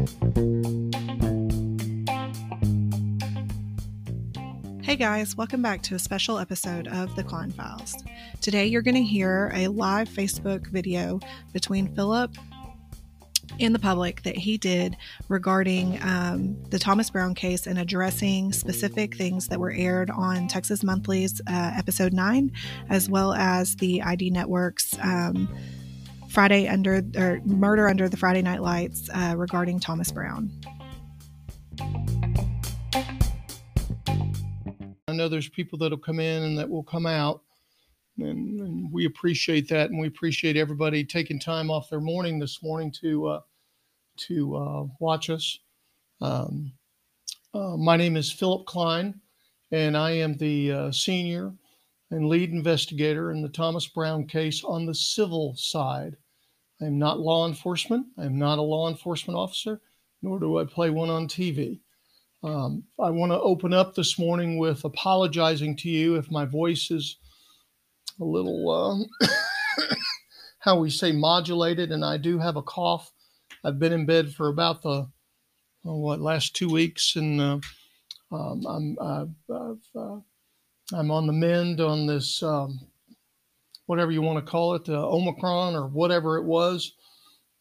Hey guys, welcome back to a special episode of The Klein Files. Today you're going to hear a live Facebook video between Philip and the public that he did regarding um, the Thomas Brown case and addressing specific things that were aired on Texas Monthly's uh, episode 9, as well as the ID Network's um, Friday under or Murder Under the Friday Night Lights uh, regarding Thomas Brown. I know there's people that'll come in and that will come out. And, and, we appreciate that, and we appreciate everybody taking time off their morning this morning to uh, to uh, watch us. Um, uh, my name is Philip Klein, and I am the uh, senior and lead investigator in the Thomas Brown case on the civil side. I am not law enforcement. I am not a law enforcement officer, nor do I play one on TV. Um, I want to open up this morning with apologizing to you if my voice is a little, um, how we say, modulated, and I do have a cough. I've been in bed for about the oh, what last two weeks, and uh, um, I'm uh, uh, I'm on the mend on this um, whatever you want to call it, the Omicron or whatever it was.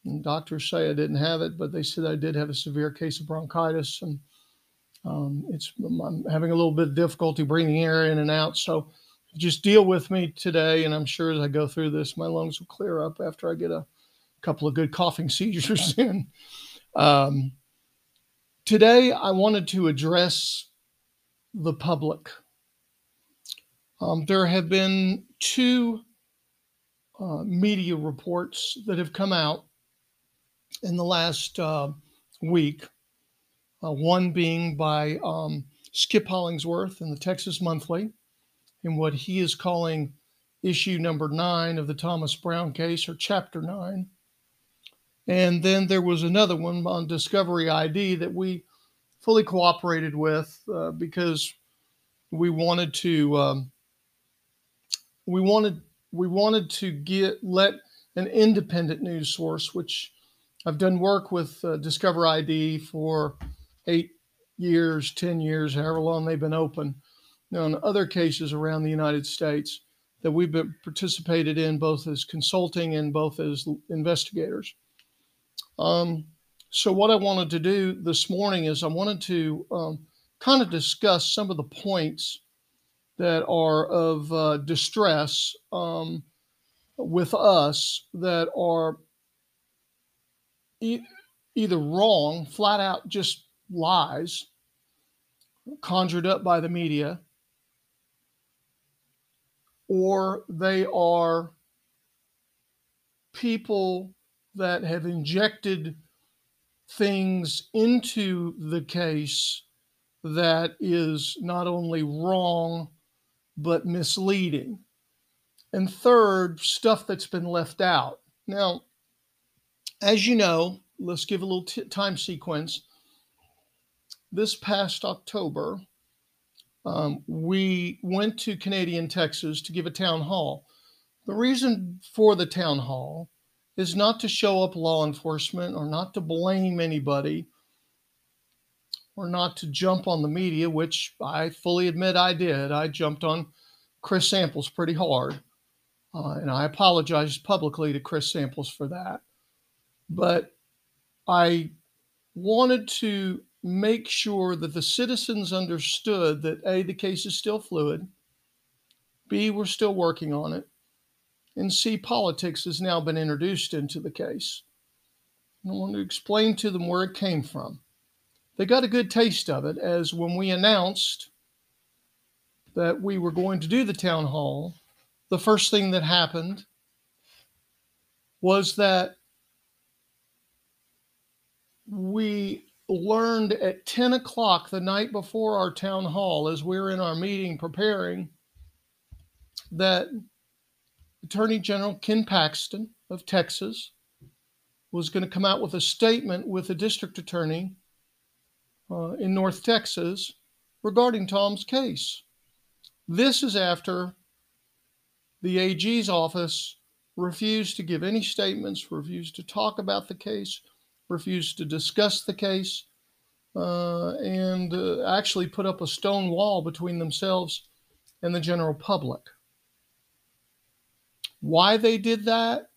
And doctors say I didn't have it, but they said I did have a severe case of bronchitis, and um, it's I'm having a little bit of difficulty breathing air in and out. So just deal with me today, and I'm sure as I go through this, my lungs will clear up after I get a couple of good coughing seizures in. Um, today, I wanted to address the public. Um, there have been two uh, media reports that have come out in the last uh, week. Uh, one being by um, Skip Hollandsworth in the Texas Monthly, in what he is calling issue number nine of the Thomas Brown case, or chapter nine. And then there was another one on Discovery ID that we fully cooperated with uh, because we wanted to um, we wanted we wanted to get let an independent news source, which I've done work with uh, Discover ID for eight years, ten years, however long they've been open. Now, in other cases around the United States that we've been participated in both as consulting and both as investigators. Um, so, what I wanted to do this morning is I wanted to um, kind of discuss some of the points that are of uh, distress um, with us that are e- either wrong, flat out just lies conjured up by the media, or they are people that have injected things into the case that is not only wrong, but misleading. And third, stuff that's been left out. Now, as you know, let's give a little t- time sequence. This past October, um, we went to Canadian Texas to give a town hall. The reason for the town hall is not to show up law enforcement or not to blame anybody or not to jump on the media, which I fully admit I did. I jumped on Chris Samples pretty hard. Uh, and I apologize publicly to Chris Samples for that. But I wanted to make sure that the citizens understood that A, the case is still fluid, B, we're still working on it, and C, politics has now been introduced into the case. I want to explain to them where it came from. They got a good taste of it as when we announced that we were going to do the town hall, the first thing that happened was that we learned at 10 o'clock the night before our town hall, as we were in our meeting preparing, that Attorney General Ken Paxton of Texas was going to come out with a statement with the district attorney uh, in North Texas regarding Tom's case. This is after the AG's office refused to give any statements, refused to talk about the case, refused to discuss the case, uh, and uh, actually put up a stone wall between themselves and the general public. Why they did that,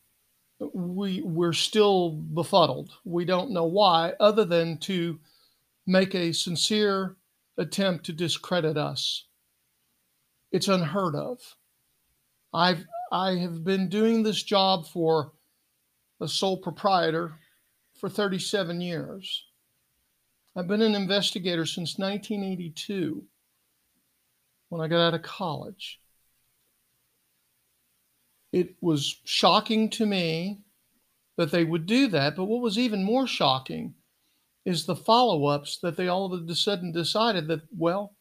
we we're still befuddled. We don't know why, other than to make a sincere attempt to discredit us. It's unheard of. I've I have been doing this job for a sole proprietor for 37 years. I've been an investigator since 1982 when I got out of college. It was shocking to me that they would do that, but what was even more shocking is the follow ups that they all of a sudden decided that, well,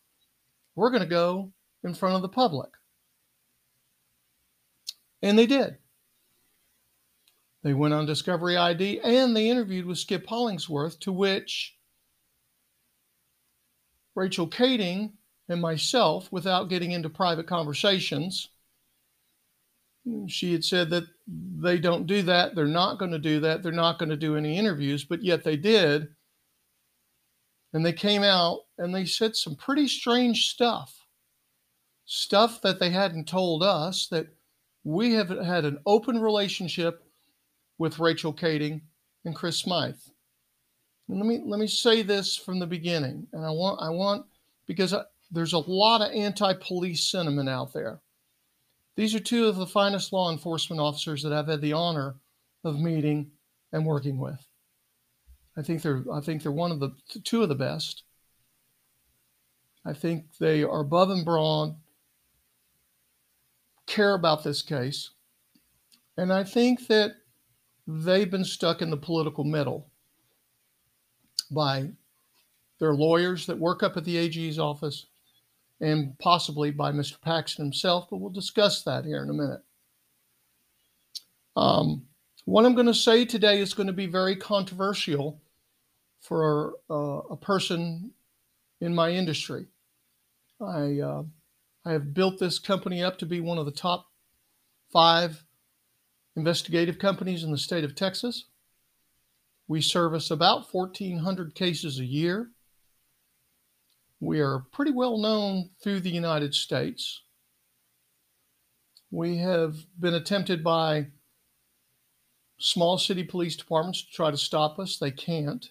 we're going to go in front of the public. And they did. They went on Discovery ID and they interviewed with Skip Hollandsworth, to which Rachel Kading and myself, without getting into private conversations, she had said that they don't do that. They're not going to do that. They're not going to do any interviews, but yet they did. And they came out and they said some pretty strange stuff. Stuff that they hadn't told us that we have had an open relationship with Rachel Kading and Chris Smythe. And let me let me say this from the beginning, and I want I want because I, there's a lot of anti-police sentiment out there. These are two of the finest law enforcement officers that I've had the honor of meeting and working with. I think they're I think they're one of the two of the best. I think they are above and beyond care about this case. And I think that they've been stuck in the political middle by their lawyers that work up at the AG's office and possibly by Mr. Paxton himself, but we'll discuss that here in a minute. Um, what I'm going to say today is going to be very controversial for uh, a person in my industry. I uh, I have built this company up to be one of the top five investigative companies in the state of Texas. We service about 1,400 cases a year. We are pretty well known through the United States. We have been attempted by small city police departments to try to stop us. They can't.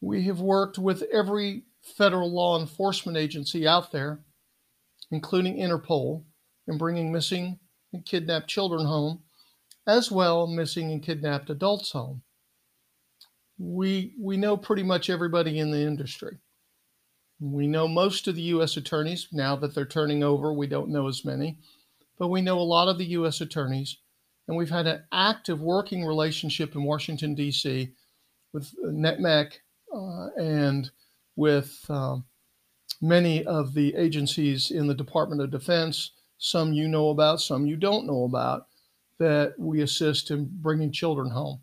We have worked with every federal law enforcement agency out there, including Interpol, in bringing missing and kidnapped children home, as well missing and kidnapped adults home we we know pretty much everybody in the industry. We know most of the U.S. attorneys now that they're turning over. We don't know as many, but we know a lot of the U.S. attorneys, and we've had an active working relationship in Washington D.C. with NCMEC uh, and with um, many of the agencies in the Department of Defense. Some you know about, some you don't know about, that we assist in bringing children home.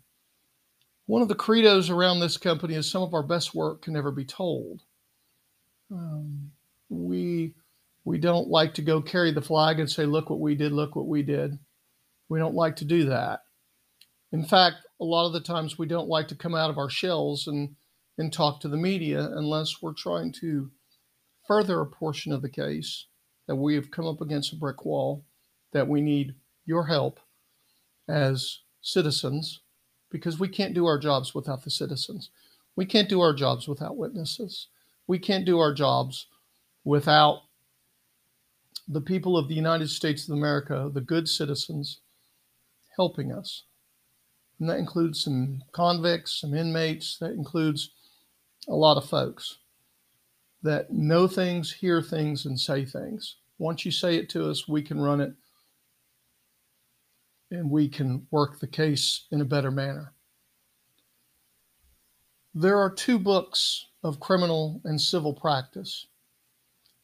One of the credos around this company is some of our best work can never be told. Um, we we don't like to go carry the flag and say, "Look what we did! Look what we did." We don't like to do that. In fact, a lot of the times we don't like to come out of our shells and and talk to the media unless we're trying to further a portion of the case that we have come up against a brick wall that we need your help as citizens because we can't do our jobs without the citizens. We can't do our jobs without witnesses. We can't do our jobs without the people of the United States of America, the good citizens, helping us. And that includes some convicts, some inmates, that includes a lot of folks that know things, hear things, and say things. Once you say it to us, we can run it and we can work the case in a better manner. There are two books of criminal and civil practice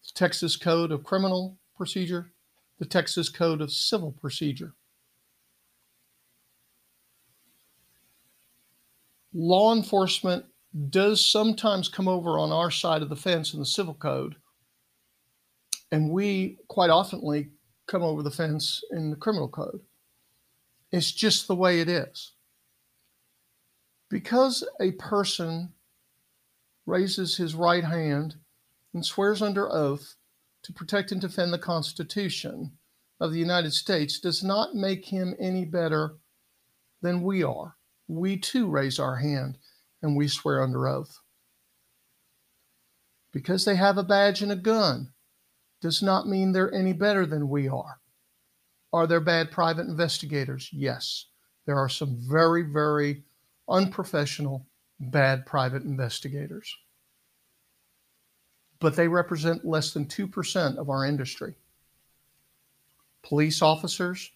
the Texas Code of Criminal Procedure, the Texas Code of Civil Procedure. Law enforcement does sometimes come over on our side of the fence in the civil code, and we quite oftenly come over the fence in the criminal code. It's just the way it is. Because a person raises his right hand and swears under oath to protect and defend the Constitution of the United States does not make him any better than we are. We too raise our hand and we swear under oath. Because they have a badge and a gun does not mean they're any better than we are. Are there bad private investigators? Yes. There are some very, very unprofessional, bad private investigators. But they represent less than 2% of our industry. Police officers,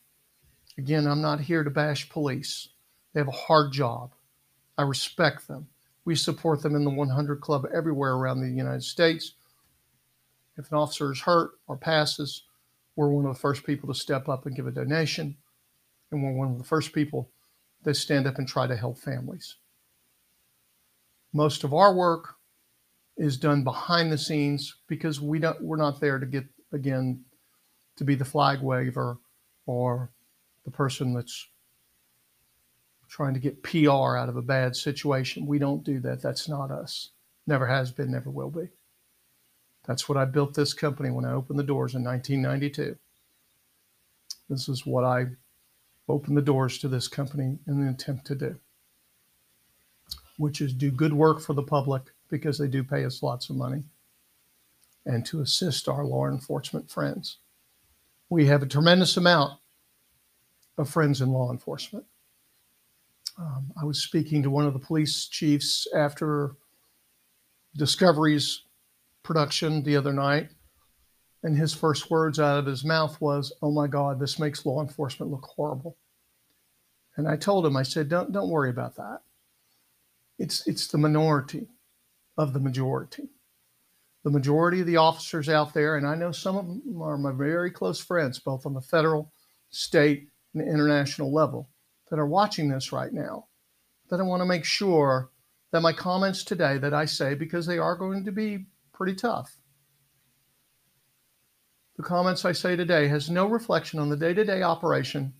again, I'm not here to bash police. They have a hard job. I respect them. We support them in the 100 Club everywhere around the United States. If an officer is hurt or passes, we're one of the first people to step up and give a donation. And we're one of the first people that stand up and try to help families. Most of our work is done behind the scenes because we don't we're not there to get again to be the flag waver or the person that's trying to get PR out of a bad situation. We don't do that. That's not us. Never has been, never will be. That's what I built this company when I opened the doors in 1992. This is what I opened the doors to this company in an attempt to do, which is do good work for the public because they do pay us lots of money and to assist our law enforcement friends. We have a tremendous amount of friends in law enforcement. Um, I was speaking to one of the police chiefs after Discovery's production the other night, and his first words out of his mouth was, "Oh my God, this makes law enforcement look horrible." And I told him, I said, "Don't don't worry about that. It's it's the minority of the majority. The majority of the officers out there, and I know some of them are my very close friends, both on the federal, state, and international level, that are watching this right now. That I want to make sure that my comments today that I say, because they are going to be pretty tough. The comments I say today has no reflection on the day-to-day operation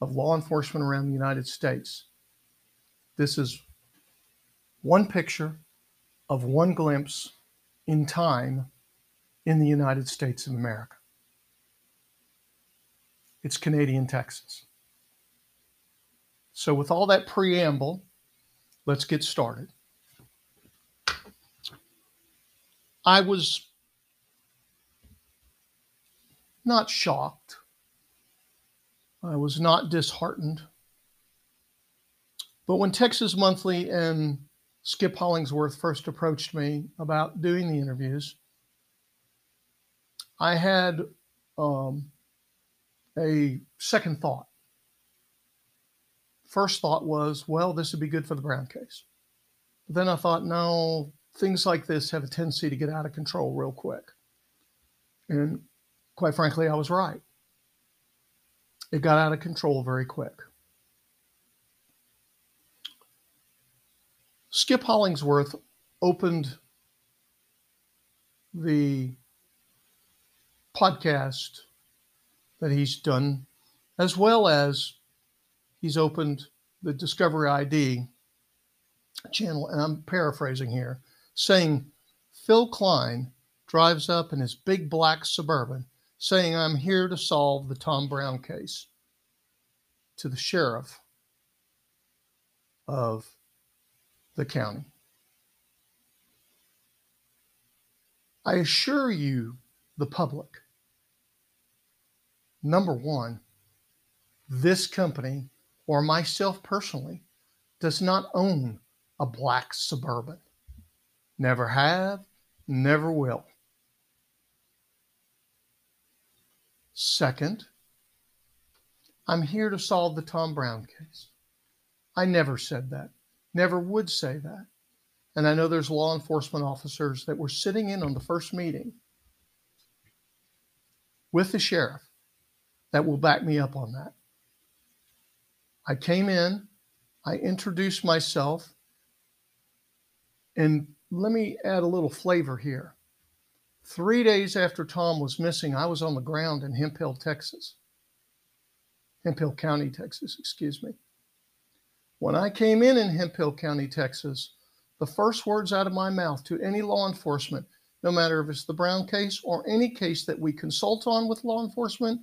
of law enforcement around the United States. This is one picture of one glimpse in time in the United States of America. It's Canadian Texas. So, with all that preamble, let's get started. I was not shocked. I was not disheartened. But when Texas Monthly and Skip Hollandsworth first approached me about doing the interviews, I had um, a second thought. First thought was, well, this would be good for the Brown case. But then I thought, no, things like this have a tendency to get out of control real quick. And quite frankly, I was right. It got out of control very quick. Skip Hollandsworth opened the podcast that he's done, as well as he's opened the Discovery ID channel, and I'm paraphrasing here, saying Phil Klein drives up in his big black suburban saying, I'm here to solve the Tom Brown case to the sheriff of the county. I assure you, the public, number one, this company or myself personally does not own a black suburban. Never have, never will. Second, I'm here to solve the Tom Brown case. I never said that, never would say that. And I know there's law enforcement officers that were sitting in on the first meeting with the sheriff that will back me up on that. I came in, I introduced myself, and let me add a little flavor here. Three days after Tom was missing, I was on the ground in Hemphill, Texas. Hemphill County, Texas, excuse me. When I came in in Hemphill County, Texas, the first words out of my mouth to any law enforcement, no matter if it's the Brown case or any case that we consult on with law enforcement,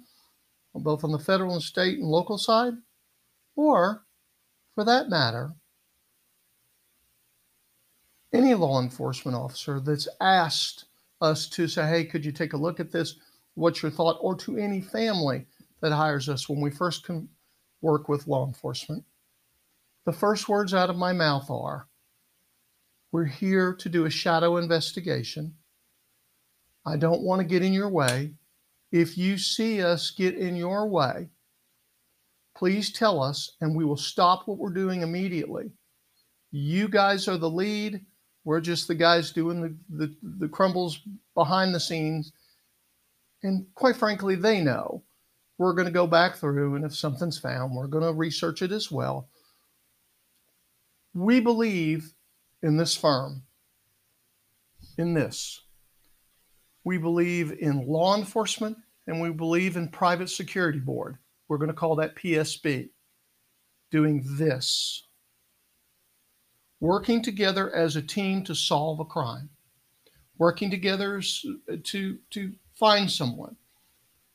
both on the federal and state and local side, or for that matter, any law enforcement officer that's asked us to say, hey, could you take a look at this? What's your thought? Or to any family that hires us when we first can work with law enforcement. The first words out of my mouth are We're here to do a shadow investigation. I don't want to get in your way. If you see us get in your way, please tell us and we will stop what we're doing immediately. You guys are the lead. We're just the guys doing the, the, the crumbles behind the scenes. And quite frankly, they know. We're going to go back through, and if something's found, we're going to research it as well. We believe in this firm, in this. We believe in law enforcement and we believe in private security board. We're going to call that PSB. Doing this. Working together as a team to solve a crime. Working together to, to find someone.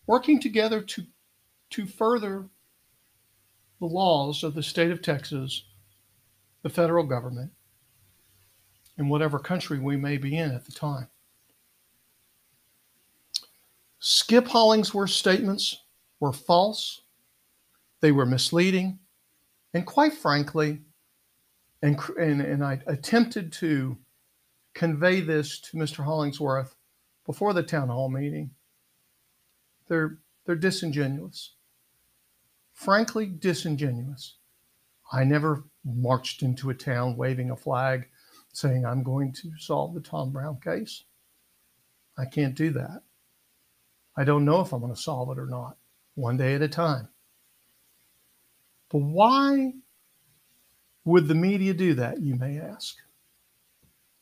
Working together to, to further the laws of the state of Texas the federal government, and whatever country we may be in at the time. Skip Hollandsworth's statements were false, they were misleading, and quite frankly, and, and, and I attempted to convey this to Mr. Hollandsworth before the town hall meeting. They're, they're disingenuous. Frankly, disingenuous. I never marched into a town waving a flag saying, I'm going to solve the Tom Brown case. I can't do that. I don't know if I'm going to solve it or not, one day at a time. But why would the media do that, you may ask?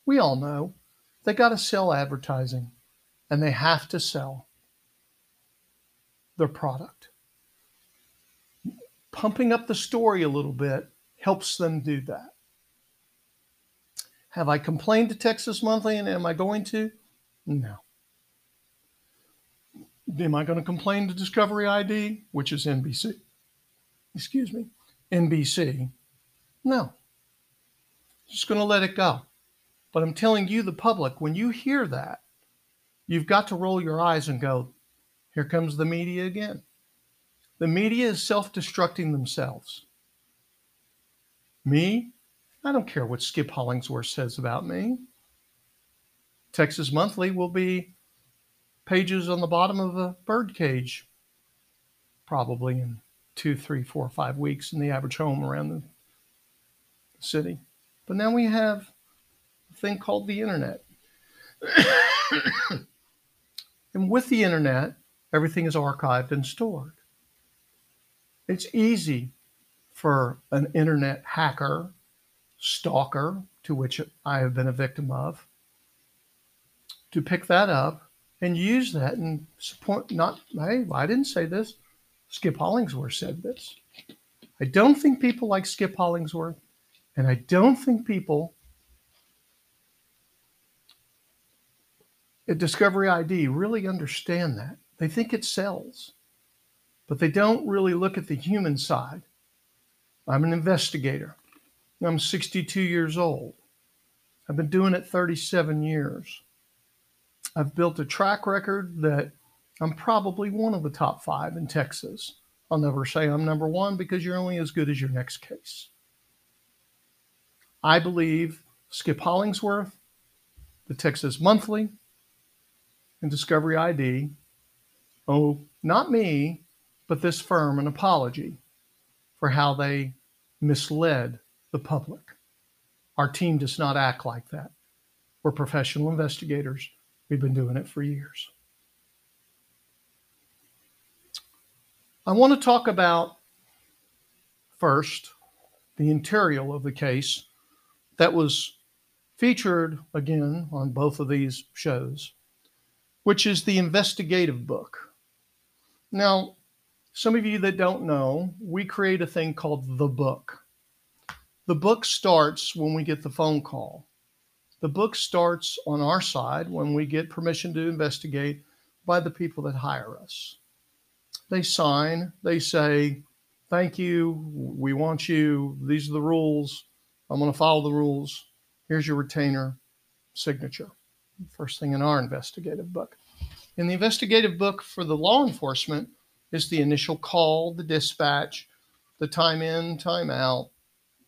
We all know they got to sell advertising and they have to sell their product. Pumping up the story a little bit helps them do that. Have I complained to Texas Monthly and am I going to? No. Am I going to complain to Discovery ID, which is NBC? Excuse me, NBC? No. Just going to let it go. But I'm telling you, the public, when you hear that, you've got to roll your eyes and go, here comes the media again. The media is self destructing themselves. Me? I don't care what Skip Hollandsworth says about me. Texas Monthly will be pages on the bottom of a bird cage, probably in two, three, four, five weeks in the average home around the city. But now we have a thing called the internet. and with the internet, everything is archived and stored. It's easy for an internet hacker, stalker, to which I have been a victim of, to pick that up and use that and support not hey i didn't say this skip hollandsworth said this i don't think people like skip hollandsworth and i don't think people at discovery id really understand that they think it sells but they don't really look at the human side I'm an investigator. I'm 62 years old. I've been doing it 37 years. I've built a track record that I'm probably one of the top five in Texas. I'll never say I'm number one because you're only as good as your next case. I believe Skip Hollandsworth, the Texas Monthly, and Discovery ID owe not me, but this firm an apology for how they misled the public. Our team does not act like that. We're professional investigators. We've been doing it for years. I want to talk about first the interior of the case that was featured again on both of these shows, which is the investigative book. Now, some of you that don't know, we create a thing called the book. The book starts when we get the phone call. The book starts on our side when we get permission to investigate by the people that hire us. They sign, they say, Thank you, we want you, these are the rules, I'm going to follow the rules. Here's your retainer signature. First thing in our investigative book. In the investigative book for the law enforcement is the initial call, the dispatch, the time in, time out,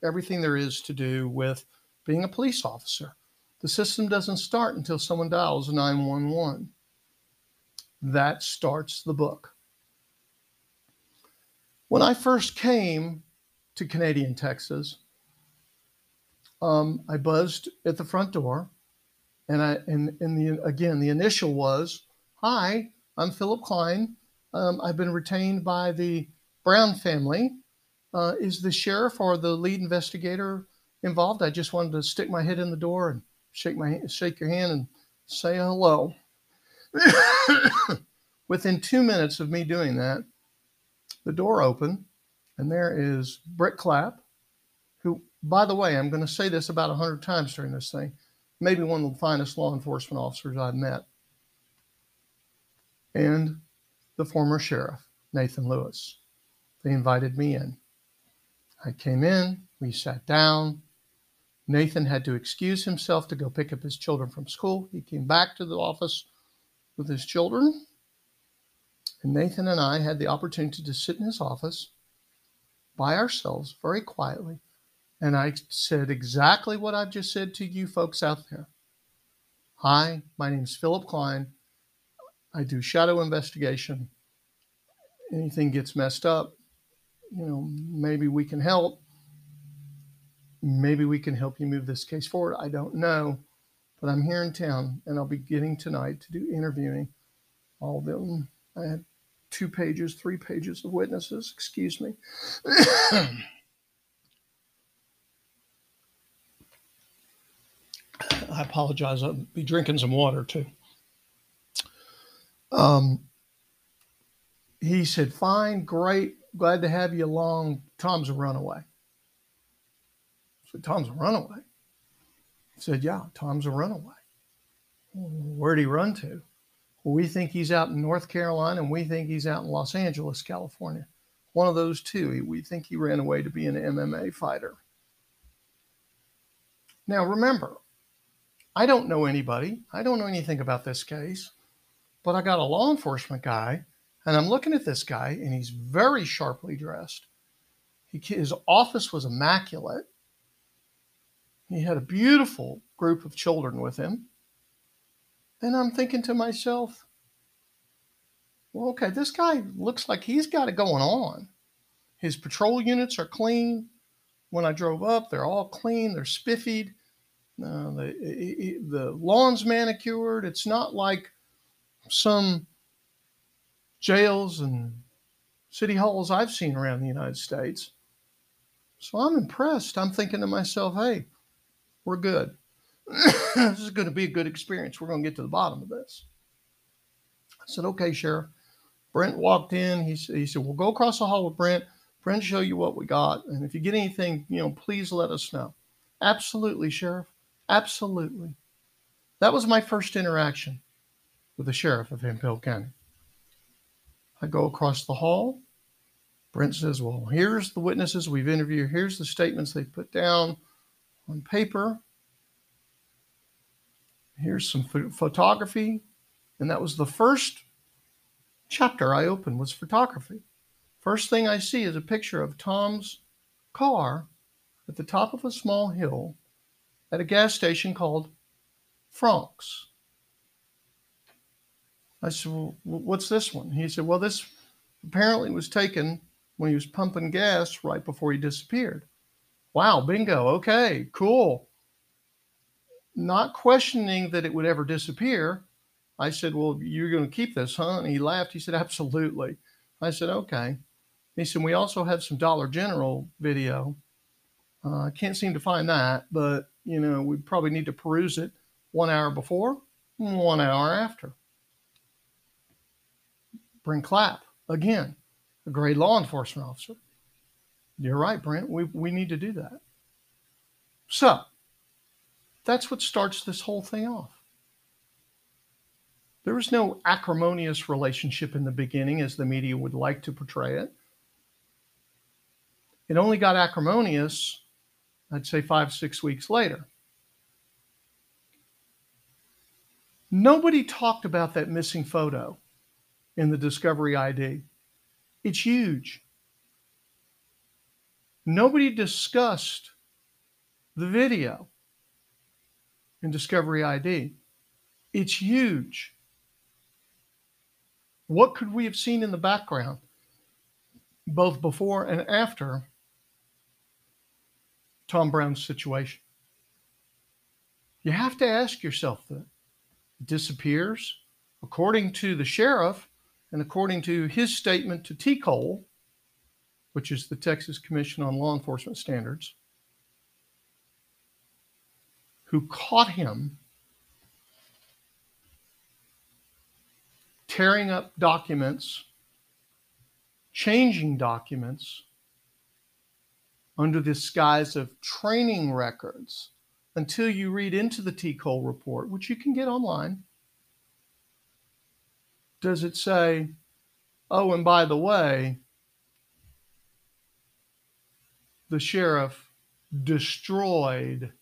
everything there is to do with being a police officer. The system doesn't start until someone dials 911. That starts the book. When I first came to Canadian Texas, um, I buzzed at the front door, and I and, and the again the initial was, "Hi, I'm Philip Klein. Um, I've been retained by the Brown family. Uh, is the sheriff or the lead investigator involved? I just wanted to stick my head in the door and shake my shake your hand and say hello." Within two minutes of me doing that, the door opened, and there is Brent Clapp, who, by the way, I'm going to say this about a 100 times during this thing, maybe one of the finest law enforcement officers I've met, and the former sheriff, Nathan Lewis. They invited me in. I came in, we sat down. Nathan had to excuse himself to go pick up his children from school. He came back to the office with his children. And Nathan and I had the opportunity to sit in his office by ourselves very quietly. And I said exactly what I've just said to you folks out there. Hi, my name is Philip Klein. I do shadow investigation. Anything gets messed up, you know, maybe we can help. Maybe we can help you move this case forward. I don't know. But I'm here in town and I'll be getting tonight to do interviewing all of them. I had two pages, three pages of witnesses, excuse me. I apologize. I'll be drinking some water too. Um, he said, Fine, great, glad to have you along. Tom's a runaway. I said, Tom's a runaway. He said, Yeah, Tom's a runaway. Where'd he run to? we think he's out in North Carolina and we think he's out in Los Angeles, California. One of those two. We think he ran away to be an MMA fighter. Now, remember, I don't know anybody. I don't know anything about this case, but I got a law enforcement guy, and I'm looking at this guy, and he's very sharply dressed. He, his office was immaculate. He had a beautiful group of children with him. And I'm thinking to myself, well, okay, this guy looks like he's got it going on. His patrol units are clean. When I drove up, they're all clean, they're spiffied. Uh, the, the lawn's manicured. It's not like some jails and city halls I've seen around the United States. So I'm impressed. I'm thinking to myself, hey, we're good. this is going to be a good experience. We're going to get to the bottom of this. I said, okay, Sheriff. Brent walked in. He, he said, we'll go across the hall with Brent. Brent show you what we got. And if you get anything, you know, please let us know. Absolutely, Sheriff. Absolutely. That was my first interaction with the sheriff of Hemphill County. I go across the hall. Brent says, Well, here's the witnesses we've interviewed. Here's the statements they've put down on paper here's some photography. And that was the first chapter I opened was photography. First thing I see is a picture of Tom's car at the top of a small hill at a gas station called Frank's. I said, well, what's this one? He said, well, this apparently was taken when he was pumping gas right before he disappeared. Wow, bingo. Okay, cool not questioning that it would ever disappear. I said, Well, you're going to keep this, huh? And he laughed. He said, Absolutely. I said, Okay. He said, We also have some Dollar General video. Uh, I can't seem to find that, but you know, we probably need to peruse it one hour before, one hour after. Brent Clapp again, a great law enforcement officer. You're right, Brent. We, we need to do that. So that's what starts this whole thing off. There was no acrimonious relationship in the beginning as the media would like to portray it. It only got acrimonious, I'd say five, six weeks later. Nobody talked about that missing photo in the Discovery ID. It's huge. Nobody discussed the video in Discovery ID. It's huge. What could we have seen in the background, both before and after Tom Brown's situation? You have to ask yourself that. It disappears. According to the sheriff and according to his statement to TCOLE, which is the Texas Commission on Law Enforcement Standards, who caught him tearing up documents, changing documents under the guise of training records until you read into the TCOLE report, which you can get online. Does it say, oh, and by the way, the sheriff destroyed,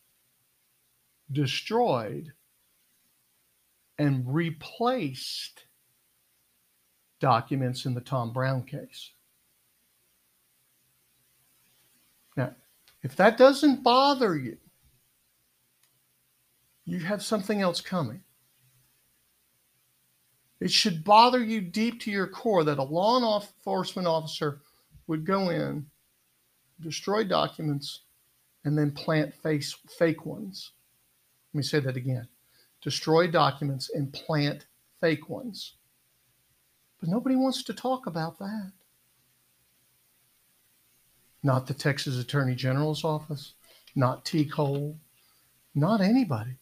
destroyed, and replaced documents in the Tom Brown case. Now, if that doesn't bother you, you have something else coming. It should bother you deep to your core that a law enforcement officer would go in, destroy documents, and then plant face, fake ones. Let me say that again destroy documents and plant fake ones. But nobody wants to talk about that. Not the Texas Attorney General's office, not TCOLE, not anybody.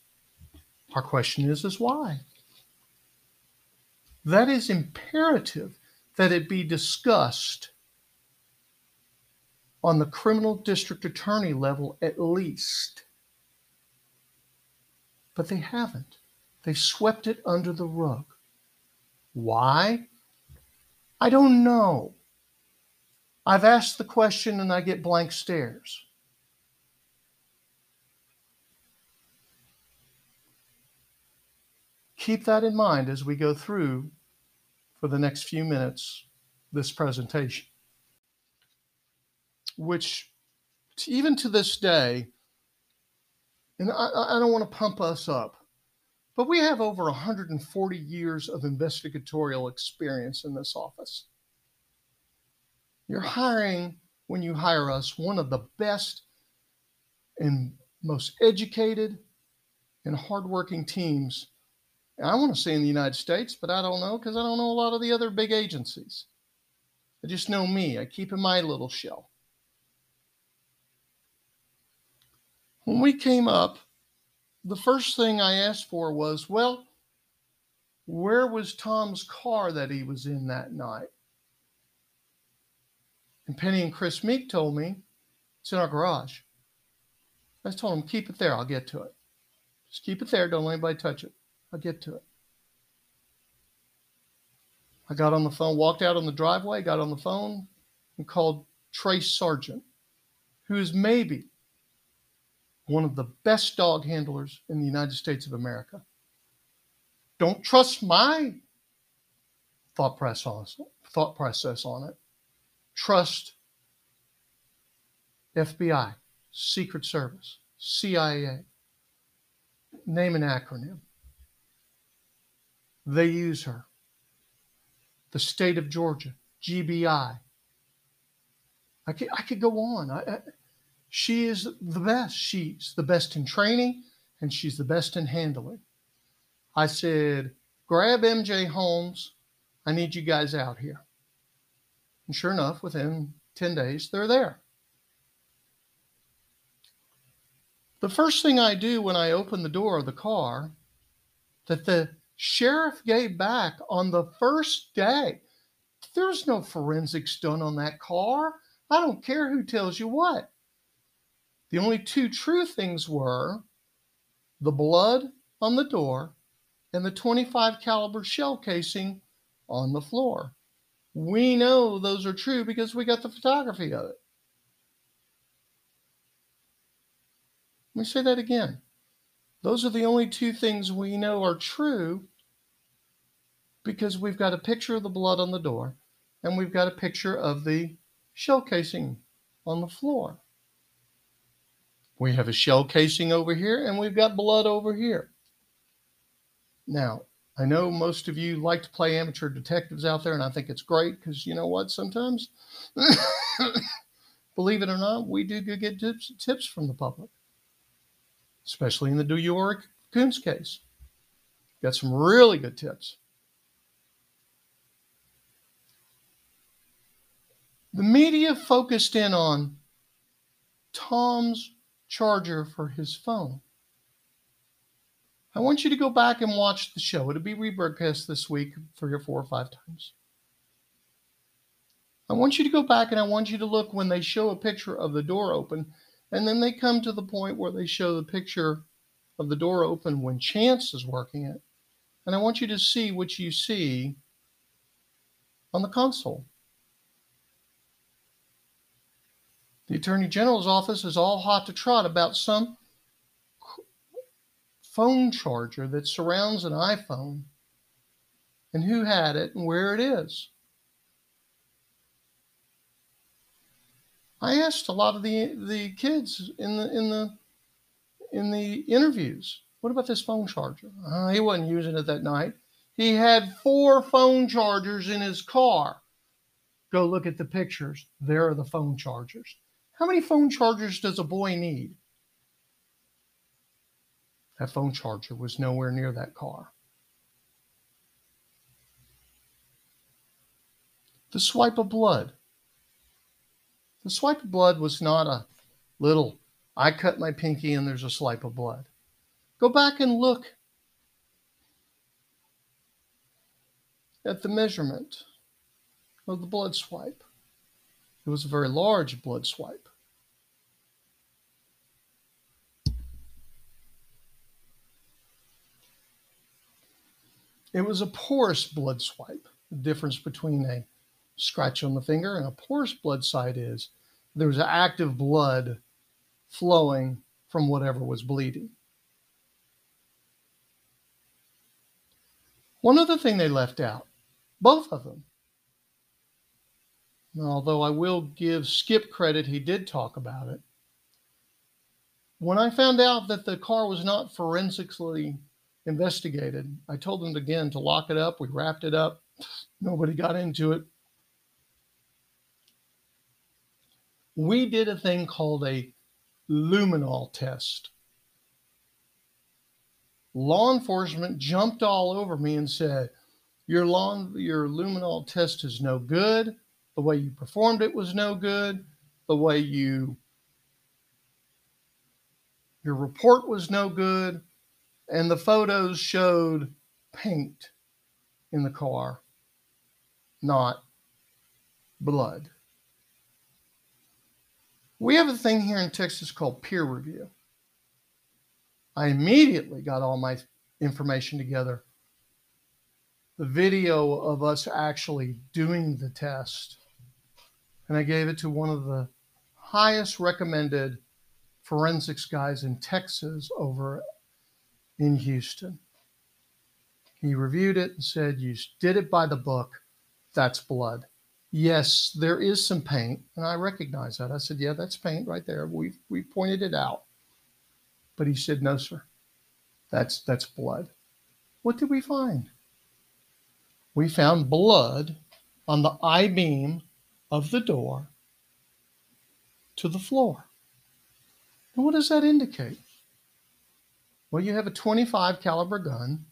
Our question is, is why? That is imperative that it be discussed on the criminal district attorney level at least. But they haven't. They swept it under the rug. Why? I don't know. I've asked the question and I get blank stares. Keep that in mind as we go through for the next few minutes this presentation, which even to this day, and I, I don't want to pump us up, but we have over 140 years of investigatorial experience in this office. You're hiring, when you hire us, one of the best and most educated and hardworking teams. I want to say in the United States, but I don't know because I don't know a lot of the other big agencies. I just know me. I keep in my little shell. When we came up, the first thing I asked for was, well, where was Tom's car that he was in that night? And Penny and Chris Meek told me it's in our garage. I told them, keep it there. I'll get to it. Just keep it there. Don't let anybody touch it. I'll get to it. I got on the phone, walked out on the driveway, got on the phone, and called Trace Sargent, who is maybe one of the best dog handlers in the United States of America. Don't trust my thought process, thought process on it. Trust FBI, Secret Service, CIA. Name an acronym. They use her. The state of Georgia, GBI. I could, I could go on. I, I, she is the best. She's the best in training and she's the best in handling. I said, grab MJ Holmes. I need you guys out here. And sure enough, within 10 days, they're there. The first thing I do when I open the door of the car that the sheriff gave back on the first day, there's no forensics done on that car. I don't care who tells you what. The only two true things were the blood on the door and the 25 caliber shell casing on the floor. We know those are true because we got the photography of it. Let me say that again. Those are the only two things we know are true because we've got a picture of the blood on the door and we've got a picture of the shell casing on the floor. We have a shell casing over here and we've got blood over here. Now, I know most of you like to play amateur detectives out there, and I think it's great because you know what? Sometimes, believe it or not, we do get tips, tips from the public, especially in the Duyoric Coons case. Got some really good tips. The media focused in on Tom's charger for his phone. I want you to go back and watch the show. It'll be rebroadcast this week three or four or five times. I want you to go back and I want you to look when they show a picture of the door open, and then they come to the point where they show the picture of the door open when Chance is working it. And I want you to see what you see on the console. The Attorney General's office is all hot to trot about some phone charger that surrounds an iPhone and who had it and where it is. I asked a lot of the the kids in the in the in the interviews, what about this phone charger? Uh, he wasn't using it that night. He had four phone chargers in his car. Go look at the pictures. There are the phone chargers. How many phone chargers does a boy need? That phone charger was nowhere near that car. The swipe of blood. The swipe of blood was not a little, I cut my pinky and there's a swipe of blood. Go back and look at the measurement of the blood swipe. It was a very large blood swipe. It was a porous blood swipe. The difference between a scratch on the finger and a porous blood site is there was active blood flowing from whatever was bleeding. One other thing they left out, both of them. Although I will give Skip credit, he did talk about it. When I found out that the car was not forensically investigated. I told them again to lock it up. We wrapped it up. Nobody got into it. We did a thing called a luminol test. Law enforcement jumped all over me and said, your law, your luminol test is no good. The way you performed it was no good. The way you your report was no good and the photos showed paint in the car, not blood. We have a thing here in Texas called peer review. I immediately got all my information together. The video of us actually doing the test. And I gave it to one of the highest recommended forensics guys in Texas over in Houston. He reviewed it and said, You did it by the book. That's blood. Yes, there is some paint, and I recognize that. I said, Yeah, that's paint right there. We we pointed it out. But he said, No, sir. That's that's blood. What did we find? We found blood on the I beam of the door to the floor. And what does that indicate? Well, you have a 25 caliber gun,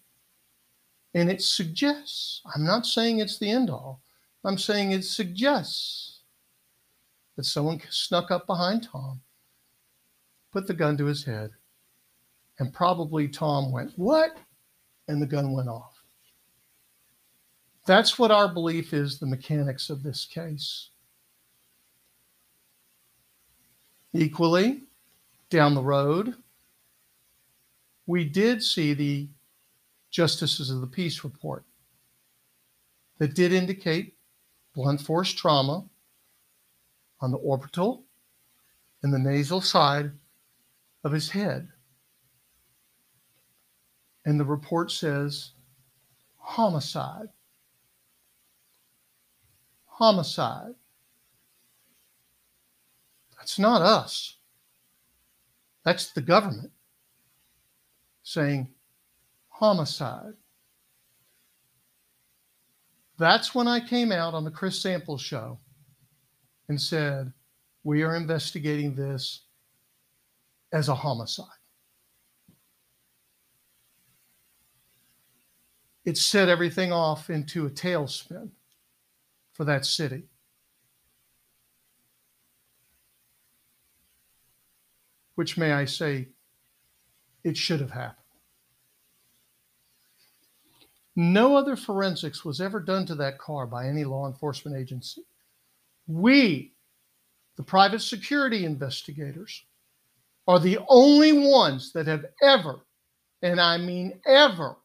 and it suggests, I'm not saying it's the end all, I'm saying it suggests that someone snuck up behind Tom, put the gun to his head, and probably Tom went, What? And the gun went off. That's what our belief is the mechanics of this case. Equally, down the road, we did see the Justices of the Peace report that did indicate blunt force trauma on the orbital and the nasal side of his head. And the report says homicide. Homicide. That's not us. That's the government saying homicide. That's when I came out on the Chris Sample show and said, We are investigating this as a homicide. It set everything off into a tailspin for that city. which may I say, it should have happened. No other forensics was ever done to that car by any law enforcement agency. We, the private security investigators, are the only ones that have ever, and I mean ever,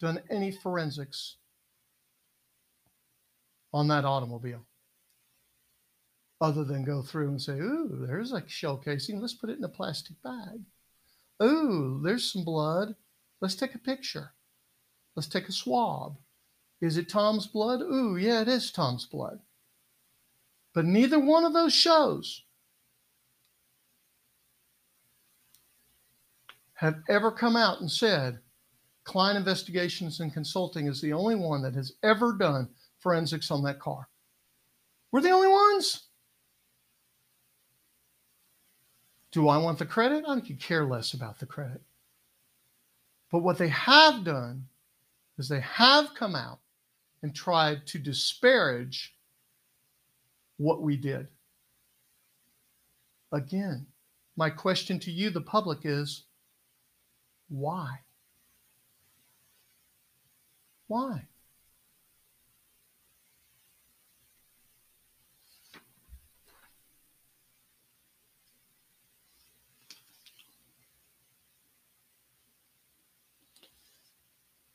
done any forensics on that automobile other than go through and say, ooh, there's a shell casing. Let's put it in a plastic bag. Ooh, there's some blood. Let's take a picture. Let's take a swab. Is it Tom's blood? Ooh, yeah, it is Tom's blood. But neither one of those shows have ever come out and said Klein Investigations and Consulting is the only one that has ever done forensics on that car. We're the only ones. Do I want the credit? I could care less about the credit. But what they have done is they have come out and tried to disparage what we did. Again, my question to you, the public, is why? Why?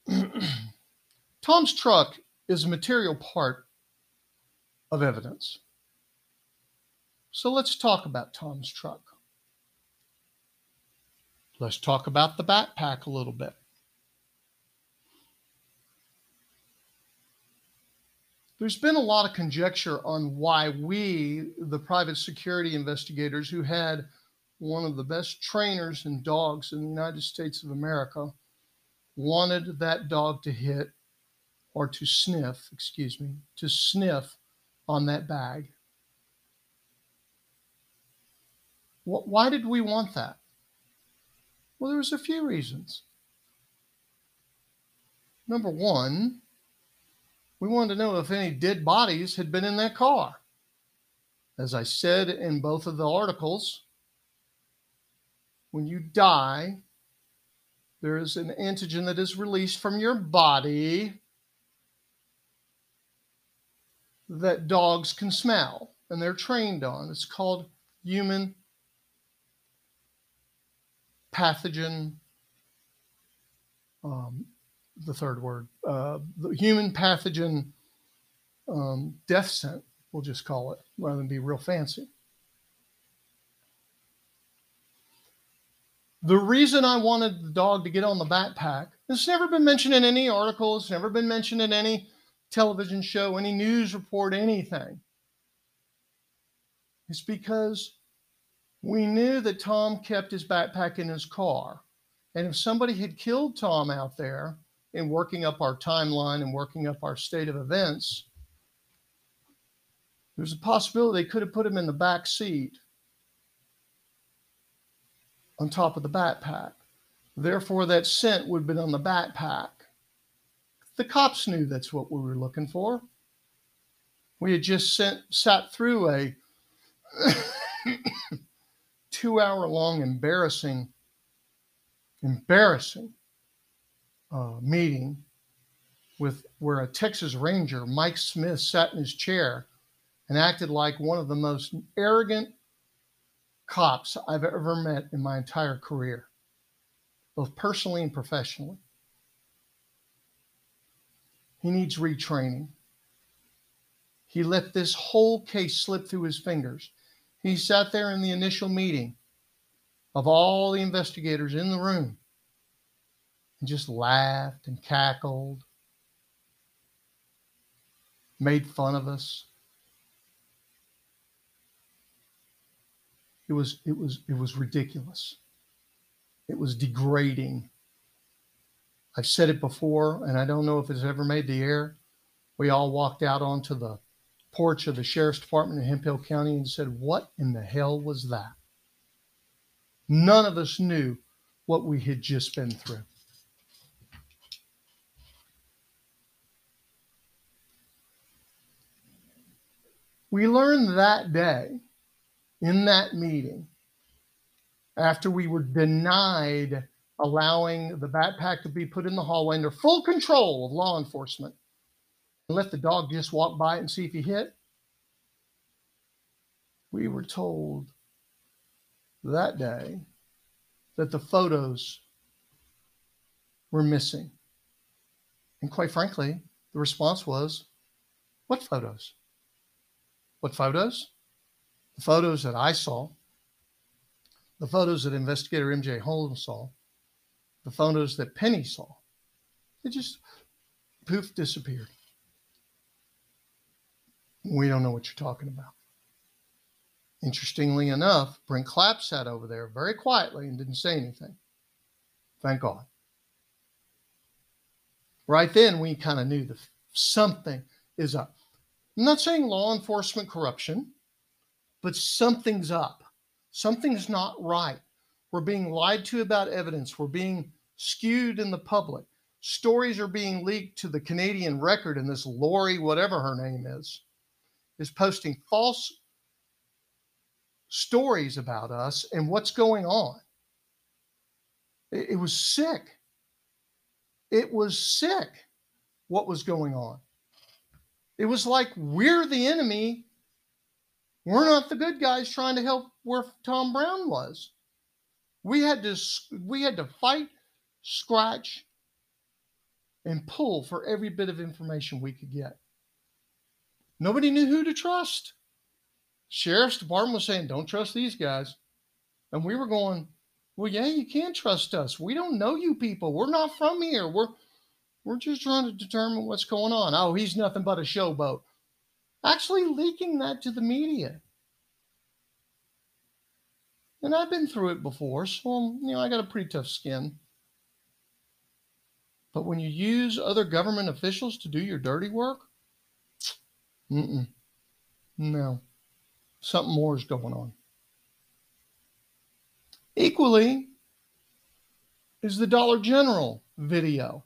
Tom's truck is a material part of evidence. So let's talk about Tom's truck. Let's talk about the backpack a little bit. There's been a lot of conjecture on why we, the private security investigators who had one of the best trainers and dogs in the United States of America, wanted that dog to hit or to sniff, excuse me, to sniff on that bag. Why did we want that? Well, there was a few reasons. Number one, we wanted to know if any dead bodies had been in that car. As I said in both of the articles, when you die, there is an antigen that is released from your body that dogs can smell and they're trained on. It's called human pathogen. Um, the third word, uh, the human pathogen um, death scent, we'll just call it, rather than be real fancy. The reason I wanted the dog to get on the backpack, it's never been mentioned in any article, it's never been mentioned in any television show, any news report, anything. It's because we knew that Tom kept his backpack in his car. And if somebody had killed Tom out there in working up our timeline and working up our state of events, there's a possibility they could have put him in the back seat on top of the backpack. Therefore, that scent would have been on the backpack. The cops knew that's what we were looking for. We had just sent, sat through a two hour long embarrassing, embarrassing uh, meeting with where a Texas Ranger, Mike Smith, sat in his chair and acted like one of the most arrogant cops I've ever met in my entire career, both personally and professionally. He needs retraining. He let this whole case slip through his fingers. He sat there in the initial meeting of all the investigators in the room and just laughed and cackled, made fun of us. It was it was it was ridiculous. It was degrading. I've said it before, and I don't know if it's ever made the air. We all walked out onto the porch of the sheriff's department in Hemphill County and said, What in the hell was that? None of us knew what we had just been through. We learned that day in that meeting after we were denied allowing the backpack to be put in the hallway under full control of law enforcement and let the dog just walk by it and see if he hit. We were told that day that the photos were missing. And quite frankly, the response was, What photos? What photos? The photos that I saw, the photos that investigator MJ Holmes saw, the photos that Penny saw. They just poof disappeared. We don't know what you're talking about. Interestingly enough, Brent Clapp sat over there very quietly and didn't say anything. Thank God. Right then, we kind of knew that something is up. I'm not saying law enforcement corruption, but something's up. Something's not right. We're being lied to about evidence. We're being skewed in the public. Stories are being leaked to the Canadian record, and this Lori, whatever her name is, is posting false stories about us and what's going on. It, it was sick. It was sick what was going on. It was like we're the enemy. We're not the good guys trying to help where Tom Brown was. We had to we had to fight, scratch, and pull for every bit of information we could get. Nobody knew who to trust. Sheriff's department was saying, "Don't trust these guys," and we were going, "Well, yeah, you can't trust us. We don't know you people. We're not from here. We're we're just trying to determine what's going on. Oh, he's nothing but a showboat." Actually, leaking that to the media. And I've been through it before, so um, you know I got a pretty tough skin. But when you use other government officials to do your dirty work, mm-mm, no, something more is going on. Equally is the Dollar General video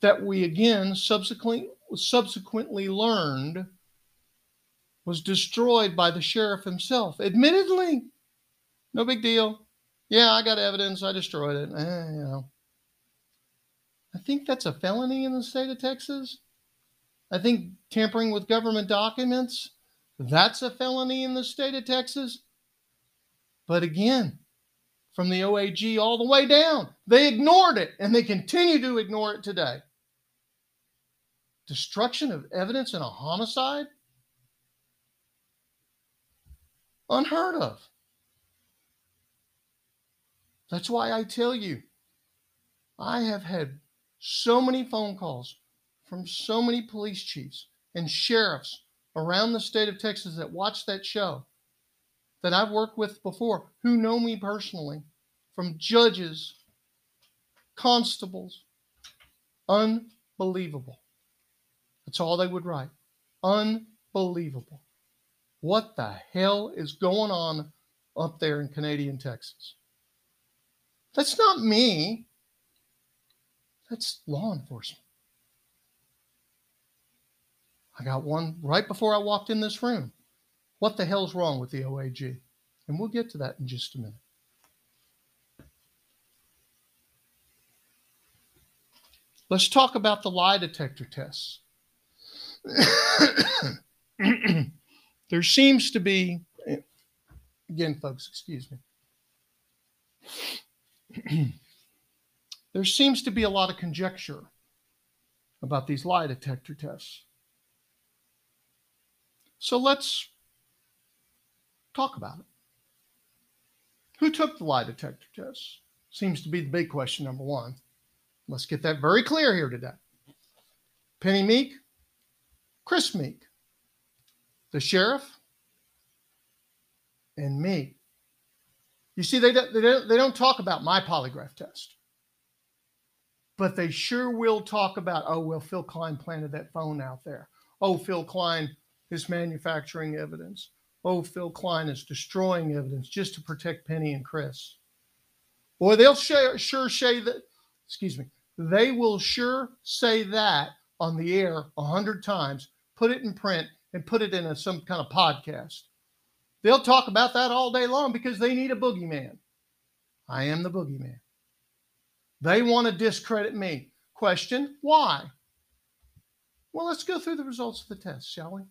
that we again subsequently subsequently learned was destroyed by the sheriff himself. Admittedly, no big deal. Yeah, I got evidence. I destroyed it. Eh, you know. I think that's a felony in the state of Texas. I think tampering with government documents, that's a felony in the state of Texas. But again, from the OAG all the way down, they ignored it and they continue to ignore it today. Destruction of evidence in a homicide? Unheard of. That's why I tell you, I have had so many phone calls from so many police chiefs and sheriffs around the state of Texas that watch that show that I've worked with before who know me personally, from judges, constables. Unbelievable. That's all they would write. Unbelievable. What the hell is going on up there in Canadian Texas? That's not me. That's law enforcement. I got one right before I walked in this room. What the hell's wrong with the OAG? And we'll get to that in just a minute. Let's talk about the lie detector tests. there seems to be Again, folks, excuse me. there seems to be a lot of conjecture about these lie detector tests. So let's talk about it. Who took the lie detector test? Seems to be the big question, number one. Let's get that very clear here today. Penny Meek, Chris Meek, the sheriff, and me. You see, they don't, they don't, they don't talk about my polygraph test, but they sure will talk about, oh, well, Phil Klein planted that phone out there. Oh, Phil Klein is manufacturing evidence. Oh, Phil Klein is destroying evidence just to protect Penny and Chris. Boy, they'll sure, sure say that, excuse me, they will sure say that on the air a hundred times, put it in print, and put it in a, some kind of podcast. They'll talk about that all day long because they need a boogeyman. I am the boogeyman. They want to discredit me. Question why? Well, let's go through the results of the test, shall we?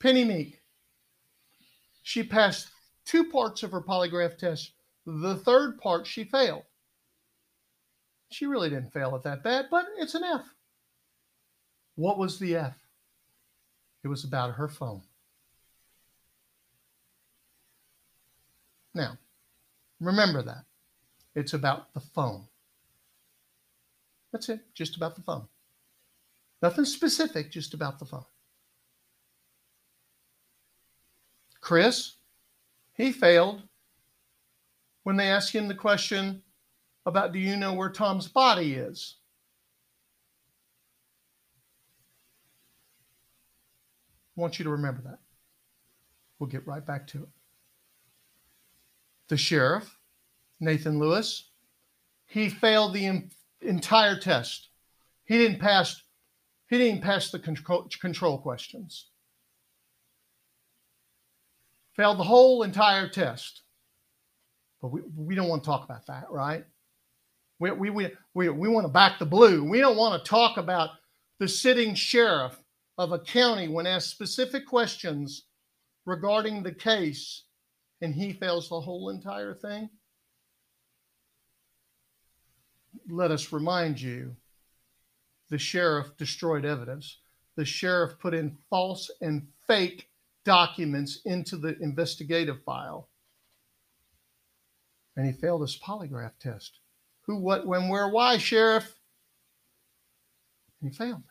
Penny Meek. She passed two parts of her polygraph test. The third part she failed. She really didn't fail it that bad, but it's an F. What was the F? It was about her phone. Now, remember that. It's about the phone. That's it, just about the phone. Nothing specific, just about the phone. Chris, he failed when they asked him the question about do you know where Tom's body is? I want you to remember that. We'll get right back to it the sheriff, Nathan Lewis, he failed the entire test. He didn't pass. He didn't pass the control, control questions. Failed the whole entire test. But we, we don't want to talk about that, right? We, we, we, we, we want to back the blue. We don't want to talk about the sitting sheriff of a county when asked specific questions regarding the case and he fails the whole entire thing? Let us remind you the sheriff destroyed evidence. The sheriff put in false and fake documents into the investigative file. And he failed his polygraph test. Who, what, when, where, why, sheriff? And he failed.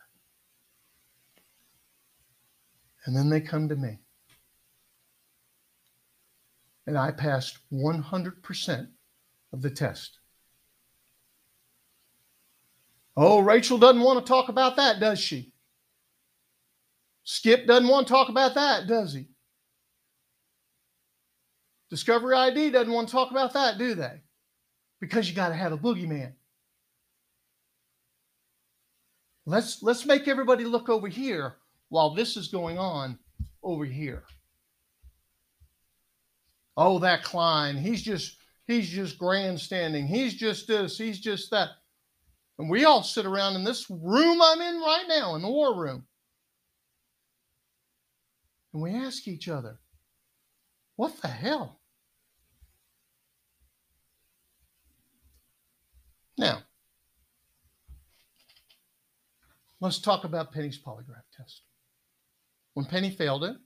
And then they come to me and I passed 100% of the test. Oh, Rachel doesn't want to talk about that, does she? Skip doesn't want to talk about that, does he? Discovery ID doesn't want to talk about that, do they? Because you got to have a boogeyman. Let's let's make everybody look over here while this is going on over here oh, that Klein, he's just he's just grandstanding. He's just this, he's just that. And we all sit around in this room I'm in right now, in the war room. And we ask each other, what the hell? Now, let's talk about Penny's polygraph test. When Penny failed it,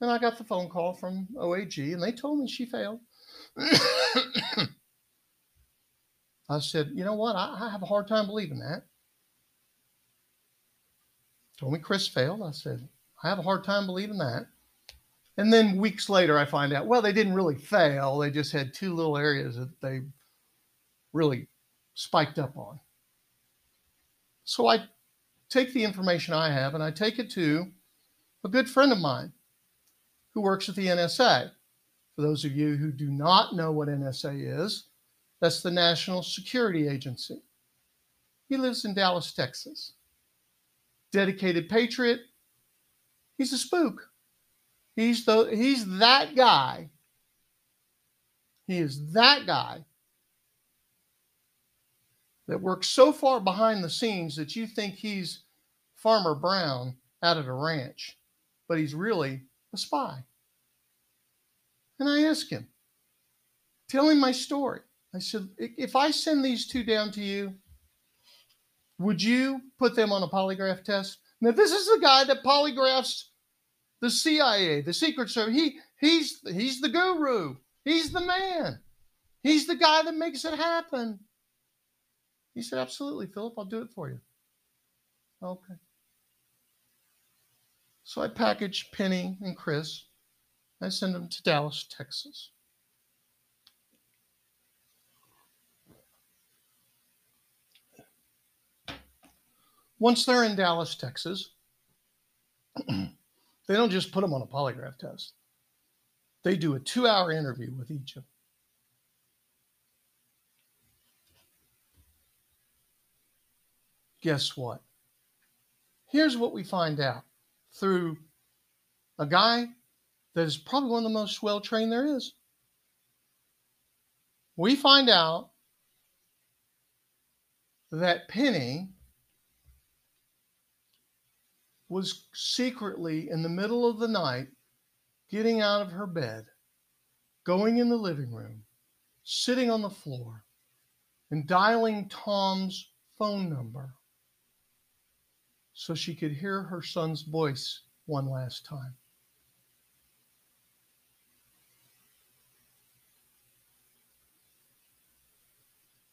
and I got the phone call from OAG, and they told me she failed. I said, you know what? I, I, have a hard time believing that. Told me Chris failed. I said, I have a hard time believing that. And then weeks later, I find out, well, they didn't really fail. They just had two little areas that they really spiked up on. So I take the information I have and I take it to a good friend of mine who works at the NSA. For those of you who do not know what NSA is, that's the National Security Agency. He lives in Dallas, Texas. Dedicated patriot. He's a spook. He's the he's that guy. He is that guy that works so far behind the scenes that you think he's Farmer Brown out at a ranch, but he's really a spy. And I asked him, tell him my story. I said, if I send these two down to you, would you put them on a polygraph test? Now, this is the guy that polygraphs the CIA, the Secret Service. He he's he's the guru. He's the man. He's the guy that makes it happen. He said, Absolutely, Philip, I'll do it for you. Okay. So I package Penny and Chris. I send them to Dallas, Texas. Once they're in Dallas, Texas, they don't just put them on a polygraph test. They do a two hour interview with each of them. Guess what? Here's what we find out through a guy that is probably one of the most well trained there is. We find out that Penny was secretly in the middle of the night getting out of her bed, going in the living room, sitting on the floor, and dialing Tom's phone number so she could hear her son's voice one last time.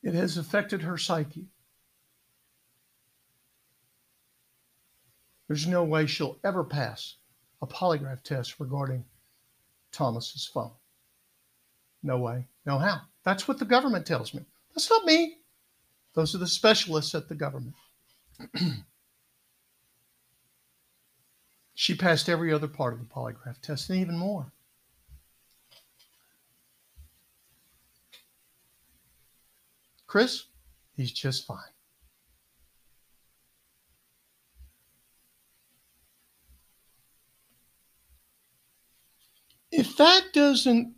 It has affected her psyche. There's no way she'll ever pass a polygraph test regarding Thomas's phone. No way, no how. That's what the government tells me. That's not me. Those are the specialists at the government. she passed every other part of the polygraph test and even more. Chris, he's just fine. if that doesn't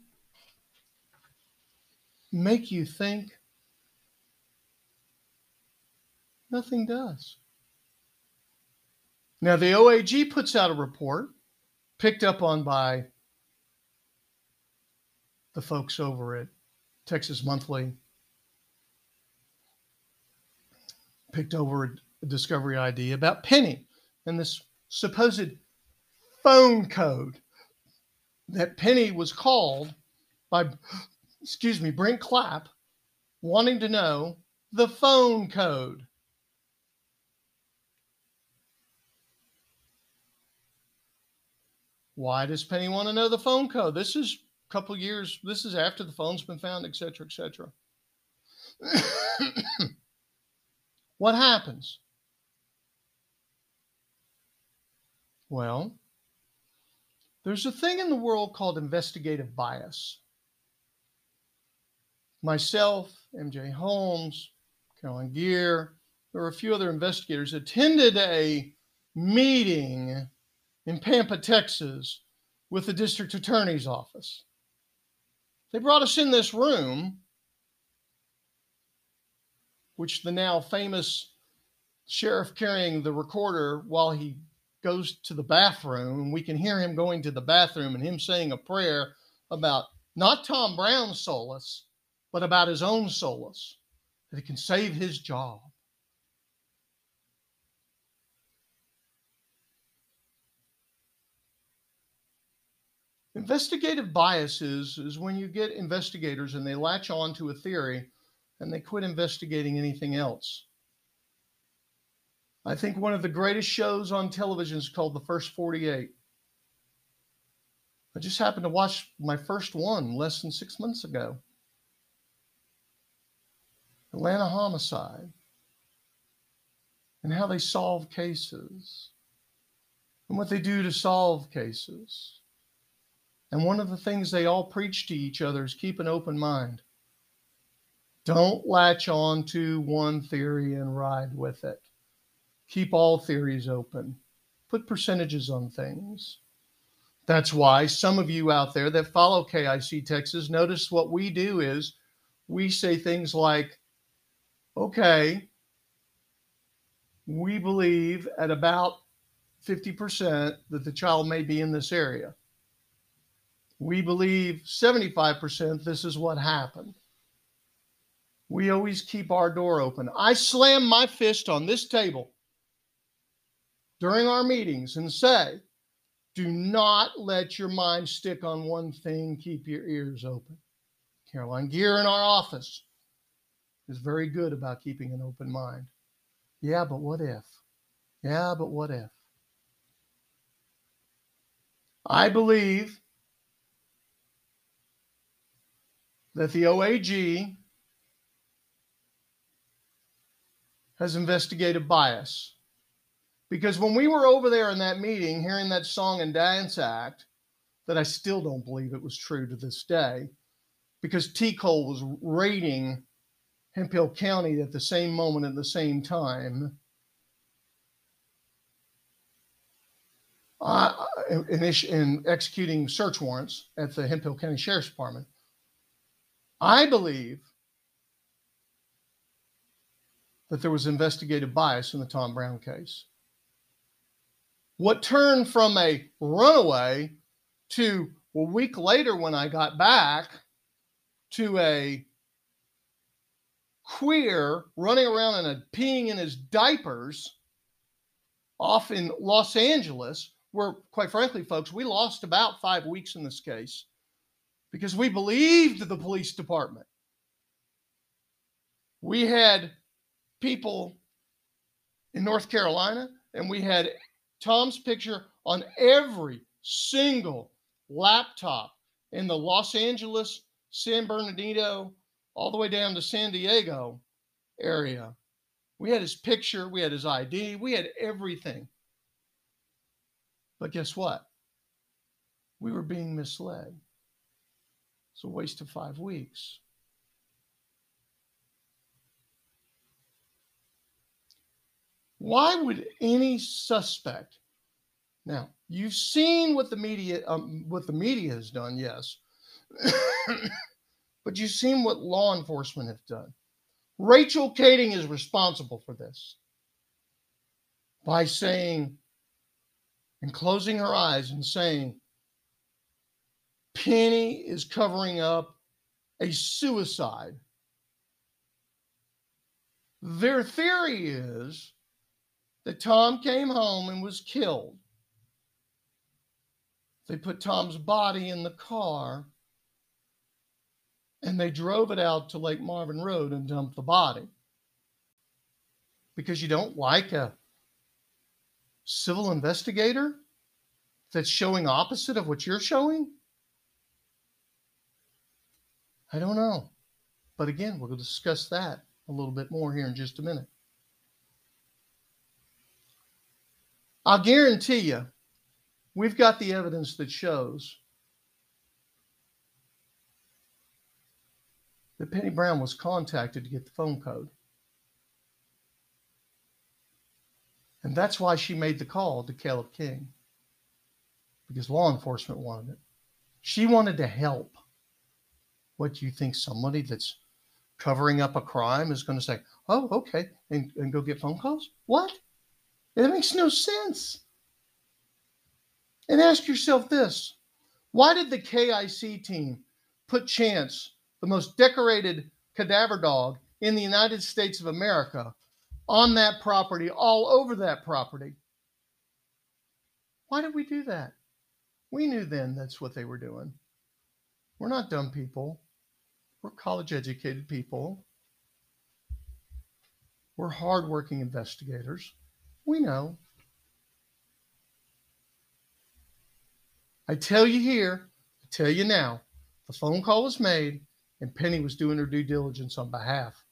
make you think, nothing does. Now, the OAG puts out a report picked up on by the folks over at Texas Monthly, picked over a discovery ID about Penny and this supposed phone code that Penny was called by, excuse me, Brent Clapp wanting to know the phone code. Why does Penny want to know the phone code? This is a couple years, this is after the phone's been found, et cetera, et cetera. what happens? Well, there's a thing in the world called investigative bias. Myself, MJ Holmes, Carolyn Gear, there were a few other investigators attended a meeting in Pampa, Texas, with the district attorney's office. They brought us in this room, which the now famous sheriff carrying the recorder while he goes to the bathroom, and we can hear him going to the bathroom and him saying a prayer about not Tom Brown's solace, but about his own solace, that it can save his job. Investigative biases is when you get investigators and they latch on to a theory and they quit investigating anything else. I think one of the greatest shows on television is called The First 48. I just happened to watch my first one less than six months ago Atlanta homicide and how they solve cases and what they do to solve cases. And one of the things they all preach to each other is keep an open mind. Don't latch on to one theory and ride with it. Keep all theories open. Put percentages on things. That's why some of you out there that follow KIC Texas notice what we do is we say things like, okay, we believe at about 50% that the child may be in this area. We believe 75% this is what happened. We always keep our door open. I slam my fist on this table during our meetings and say, do not let your mind stick on one thing. Keep your ears open. Caroline Gear in our office is very good about keeping an open mind. Yeah, but what if? Yeah, but what if? I believe that the OAG has investigated bias. Because when we were over there in that meeting, hearing that song and dance act, that I still don't believe it was true to this day, because TCOLE was raiding Hemphill County at the same moment at the same time. Uh, in, in executing search warrants at the Hemphill County Sheriff's Department. I believe that there was investigative bias in the Tom Brown case. What turned from a runaway to a week later when I got back to a queer running around and peeing in his diapers off in Los Angeles, where, quite frankly, folks, we lost about five weeks in this case because we believed the police department. We had people in North Carolina, and we had Tom's picture on every single laptop in the Los Angeles, San Bernardino, all the way down to San Diego area. We had his picture, we had his ID, we had everything. But guess what? We were being misled. It's a waste of five weeks. Why would any suspect? Now you've seen what the media um, what the media has done, yes, but you've seen what law enforcement have done. Rachel Kading is responsible for this by saying and closing her eyes and saying, Penny is covering up a suicide. Their theory is that Tom came home and was killed. They put Tom's body in the car and they drove it out to Lake Marvin Road and dumped the body. Because you don't like a civil investigator that's showing opposite of what you're showing? I don't know. But again, we'll discuss that a little bit more here in just a minute. I'll guarantee you, we've got the evidence that shows that Penny Brown was contacted to get the phone code. And that's why she made the call to Caleb King, because law enforcement wanted it. She wanted to help. What do you think somebody that's covering up a crime is going to say, oh, okay, and, and go get phone calls? What? It makes no sense. And ask yourself this why did the KIC team put Chance, the most decorated cadaver dog in the United States of America, on that property, all over that property? Why did we do that? We knew then that's what they were doing. We're not dumb people. We're college educated people. We're hardworking investigators. We know. I tell you here, I tell you now, the phone call was made and Penny was doing her due diligence on behalf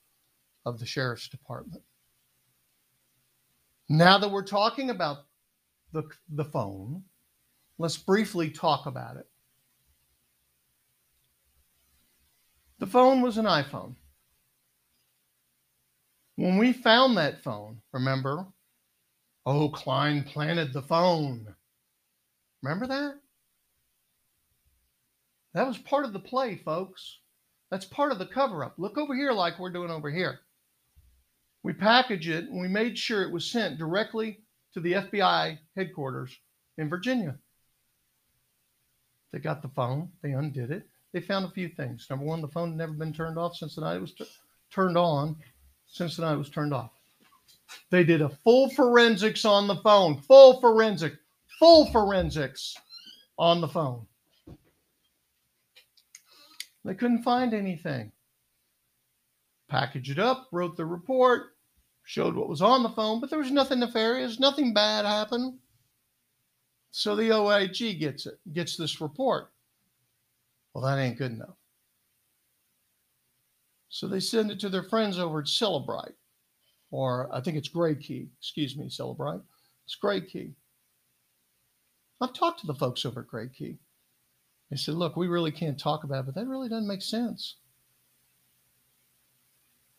of the sheriff's department. Now that we're talking about the, the phone, let's briefly talk about it. The phone was an iPhone. When we found that phone, remember? Oh, Klein planted the phone. Remember that? That was part of the play, folks. That's part of the cover up. Look over here, like we're doing over here. We packaged it and we made sure it was sent directly to the FBI headquarters in Virginia. They got the phone, they undid it. They found a few things. Number one, the phone had never been turned off since the night it was t- turned on, since the night it was turned off. They did a full forensics on the phone, full forensic, full forensics on the phone. They couldn't find anything. Packaged it up, wrote the report, showed what was on the phone, but there was nothing nefarious, nothing bad happened. So the OIG gets it, gets this report. Well, that ain't good enough. So they send it to their friends over at Cellebrite, or I think it's GrayKey. Excuse me, Cellebrite. It's GrayKey. I've talked to the folks over at GrayKey. They said, look, we really can't talk about it, but that really doesn't make sense.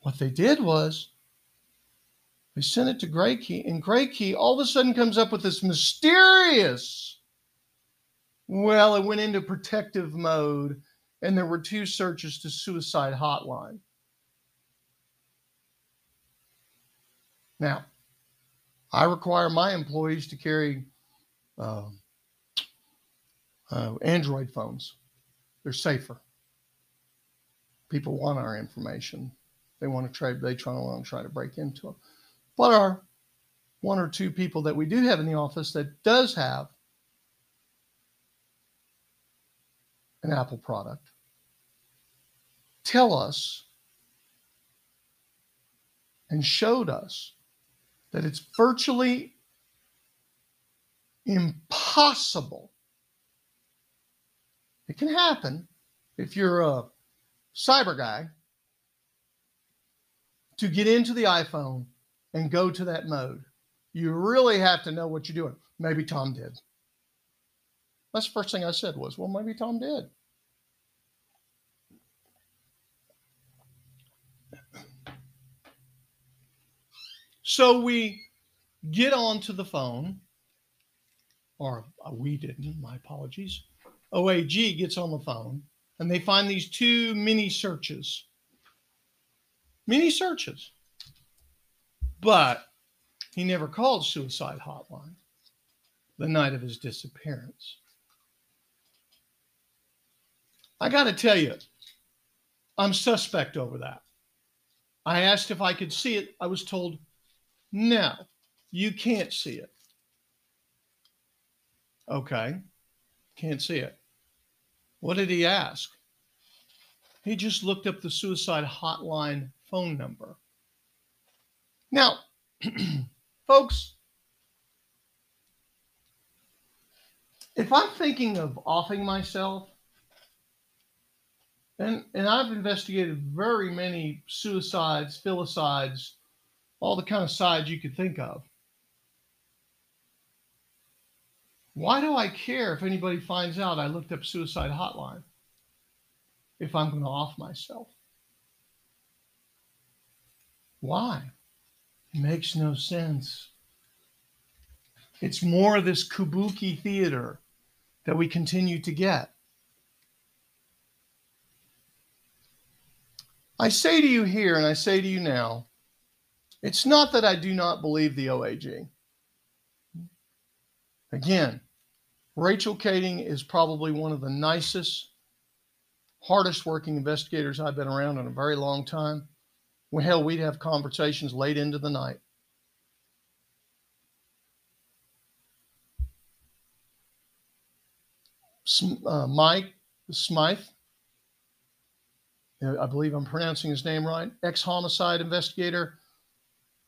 What they did was they sent it to GrayKey, and GrayKey all of a sudden comes up with this mysterious. Well, it went into protective mode, and there were two searches to suicide hotline. Now, I require my employees to carry uh, uh, Android phones. They're safer. People want our information. They want to try. They try to try to break into them. But our one or two people that we do have in the office that does have an Apple product tell us and showed us that it's virtually impossible. It can happen if you're a cyber guy to get into the iPhone and go to that mode. You really have to know what you're doing. Maybe Tom did. That's the first thing I said was, well, maybe Tom did. So we get onto the phone, or uh, we didn't, my apologies. OAG gets on the phone and they find these two mini searches. Mini searches. But he never called suicide hotline the night of his disappearance. I got to tell you, I'm suspect over that. I asked if I could see it. I was told no, you can't see it. Okay, can't see it. What did he ask? He just looked up the suicide hotline phone number. Now, folks, if I'm thinking of offing myself, and, and I've investigated very many suicides, filicides, all the kind of sides you could think of. Why do I care if anybody finds out I looked up suicide hotline if I'm going to off myself? Why? It makes no sense. It's more of this kabuki theater that we continue to get. I say to you here, and I say to you now, it's not that I do not believe the OAG. Again, Rachel Kading is probably one of the nicest, hardest working investigators I've been around in a very long time. Well, hell, we'd have conversations late into the night. Uh, Mike Smythe, Uh, I believe I'm pronouncing his name right, ex homicide investigator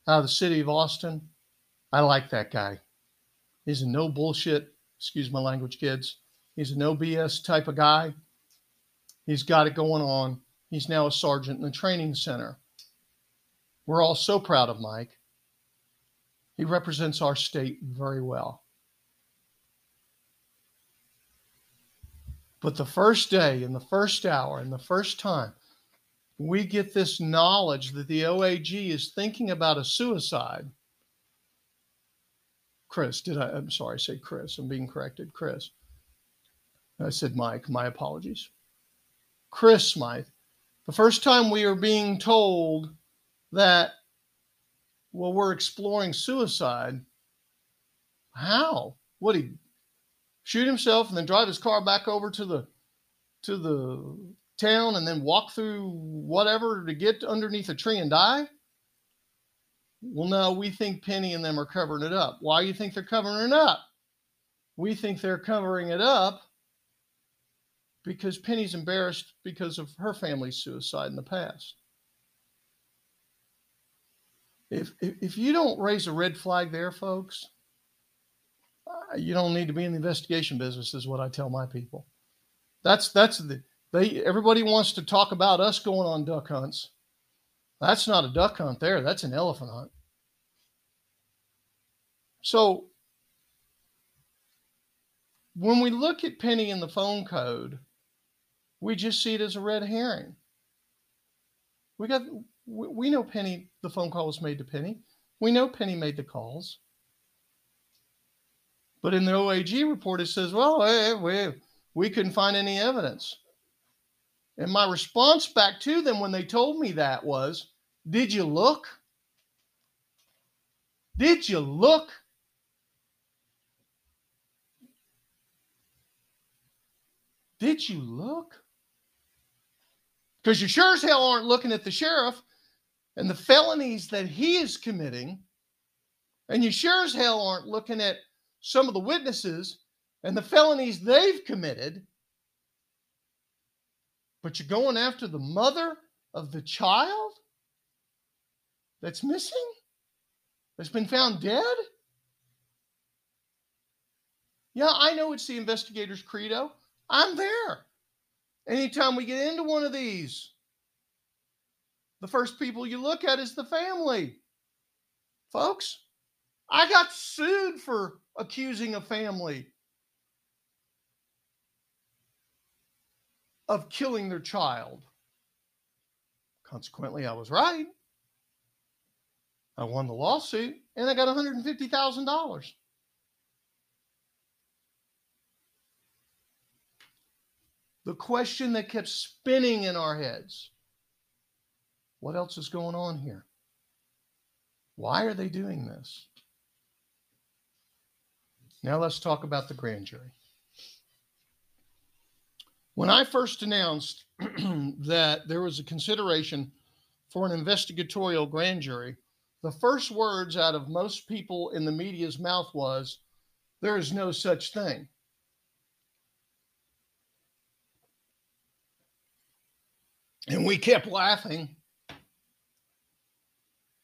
out of the city of Austin. I like that guy. He's a no bullshit, excuse my language, kids. He's a no BS type of guy. He's got it going on. He's now a sergeant in the training center. We're all so proud of Mike. He represents our state very well. But the first day and the first hour and the first time we get this knowledge that the OAG is thinking about a suicide. Chris, did I? I'm sorry, I say Chris. I'm being corrected. Chris. I said Mike. My apologies. Chris Smythe. The first time we are being told that, well, we're exploring suicide. How? What he shoot himself, and then drive his car back over to the to the town and then walk through whatever to get underneath a tree and die? Well, no, we think Penny and them are covering it up. Why do you think they're covering it up? We think they're covering it up because Penny's embarrassed because of her family's suicide in the past. If, if, if you don't raise a red flag there, folks, uh, you don't need to be in the investigation business, is what I tell my people. That's that's the they everybody wants to talk about us going on duck hunts. That's not a duck hunt there, that's an elephant hunt. So when we look at Penny in the phone code, we just see it as a red herring. We got we know Penny the phone call was made to Penny. We know Penny made the calls. But in the OAG report, it says, well, hey, we, we couldn't find any evidence. And my response back to them when they told me that was, Did you look? Did you look? Did you look? Because you sure as hell aren't looking at the sheriff and the felonies that he is committing. And you sure as hell aren't looking at some of the witnesses and the felonies they've committed but you're going after the mother of the child that's missing, that's been found dead? Yeah, I know it's the investigator's credo. I'm there. Anytime we get into one of these, the first people you look at is the family. Folks, I got sued for accusing a family of killing their child. Consequently, I was right. I won the lawsuit and I got $150,000. The question that kept spinning in our heads what else is going on here? Why are they doing this? Now let's talk about the grand jury. When I first announced that there was a consideration for an investigatorial grand jury, the first words out of most people in the media's mouth was, There is no such thing. And we kept laughing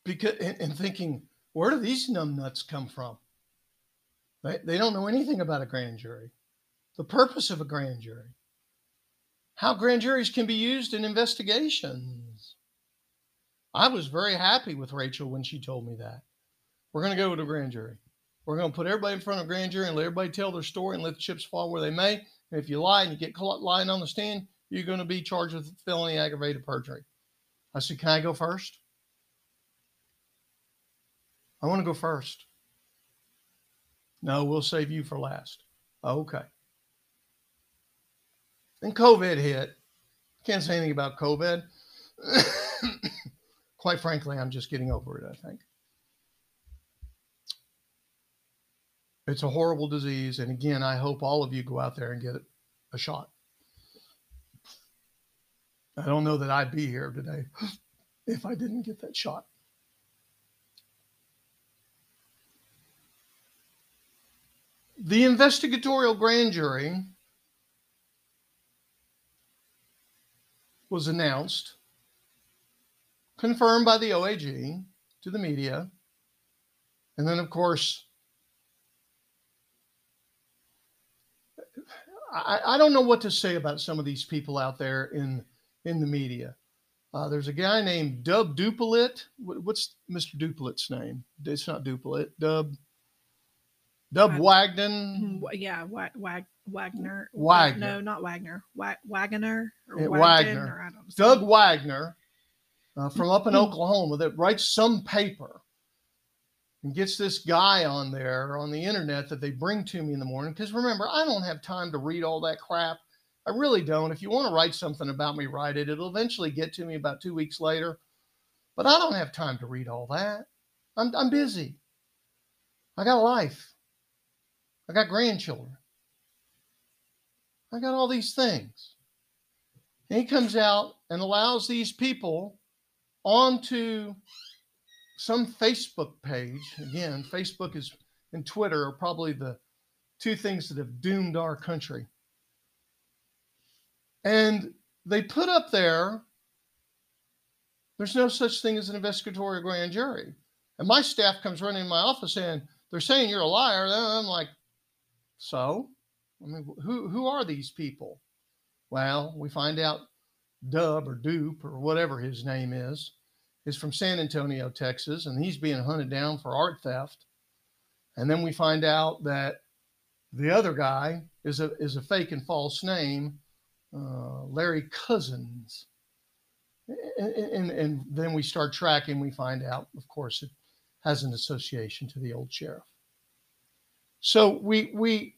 because and, and thinking, where do these numbnuts come from? They, they don't know anything about a grand jury, the purpose of a grand jury how grand juries can be used in investigations. I was very happy with Rachel when she told me that. We're going to go to a grand jury. We're going to put everybody in front of a grand jury and let everybody tell their story and let the chips fall where they may. And if you lie and you get caught lying on the stand, you're going to be charged with felony aggravated perjury. I said, Can I go first? I want to go first. No, we'll save you for last. Okay. Then COVID hit. Can't say anything about COVID. Quite frankly, I'm just getting over it, I think. It's a horrible disease. And again, I hope all of you go out there and get a shot. I don't know that I'd be here today if I didn't get that shot. The investigatorial grand jury was announced, confirmed by the OAG to the media. And then, of course, I, I don't know what to say about some of these people out there in in the media. Uh, there's a guy named Dub Dupelit. What's Mr. Dupelit's name? It's not Dupelit. Dub. Dub Wagden. Mm, yeah, Wag, Wag, Wagner. Wagner. No, not Wagner. Wag, Wagner. Or Wagner. Wagner. Or Doug Wagner uh, from up in Oklahoma that writes some paper and gets this guy on there on the internet that they bring to me in the morning. Because remember, I don't have time to read all that crap. I really don't. If you want to write something about me, write it. It'll eventually get to me about two weeks later. But I don't have time to read all that. I'm, I'm busy. I got a life. I got grandchildren. I got all these things. And he comes out and allows these people onto some Facebook page. Again, Facebook is and Twitter are probably the two things that have doomed our country. And they put up there, there's no such thing as an investigatory grand jury. And my staff comes running in my office saying, they're saying you're a liar. And I'm like, so? I mean, who, who are these people? Well, we find out Dub or Dupe or whatever his name is, is from San Antonio, Texas, and he's being hunted down for art theft. And then we find out that the other guy is a is a fake and false name, uh, Larry Cousins. And, and, and then we start tracking. We find out, of course, it has an association to the old sheriff. So we we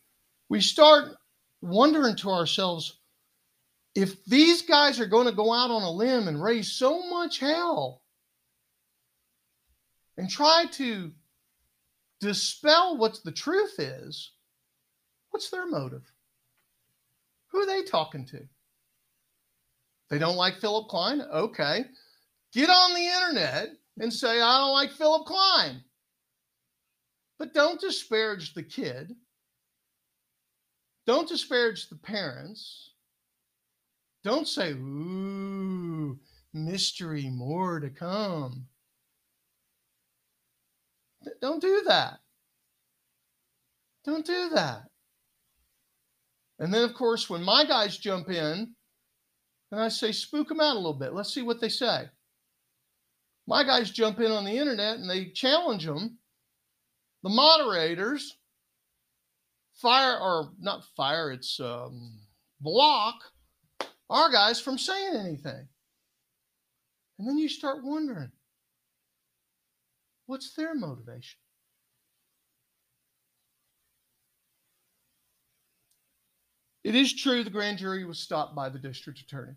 we start wondering to ourselves if these guys are going to go out on a limb and raise so much hell and try to dispel what the truth is, what's their motive? Who are they talking to? They don't like Philip Klein? Okay. Get on the internet and say, I don't like Philip Klein. But don't disparage the kid. Don't disparage the parents. Don't say, ooh, mystery, more to come. Don't do that. Don't do that. And then, of course, when my guys jump in, and I say, spook them out a little bit. Let's see what they say. My guys jump in on the internet and they challenge them. The moderators fire, or not fire, it's um, block our guys from saying anything. And then you start wondering What's their motivation? It is true the grand jury was stopped by the district attorney.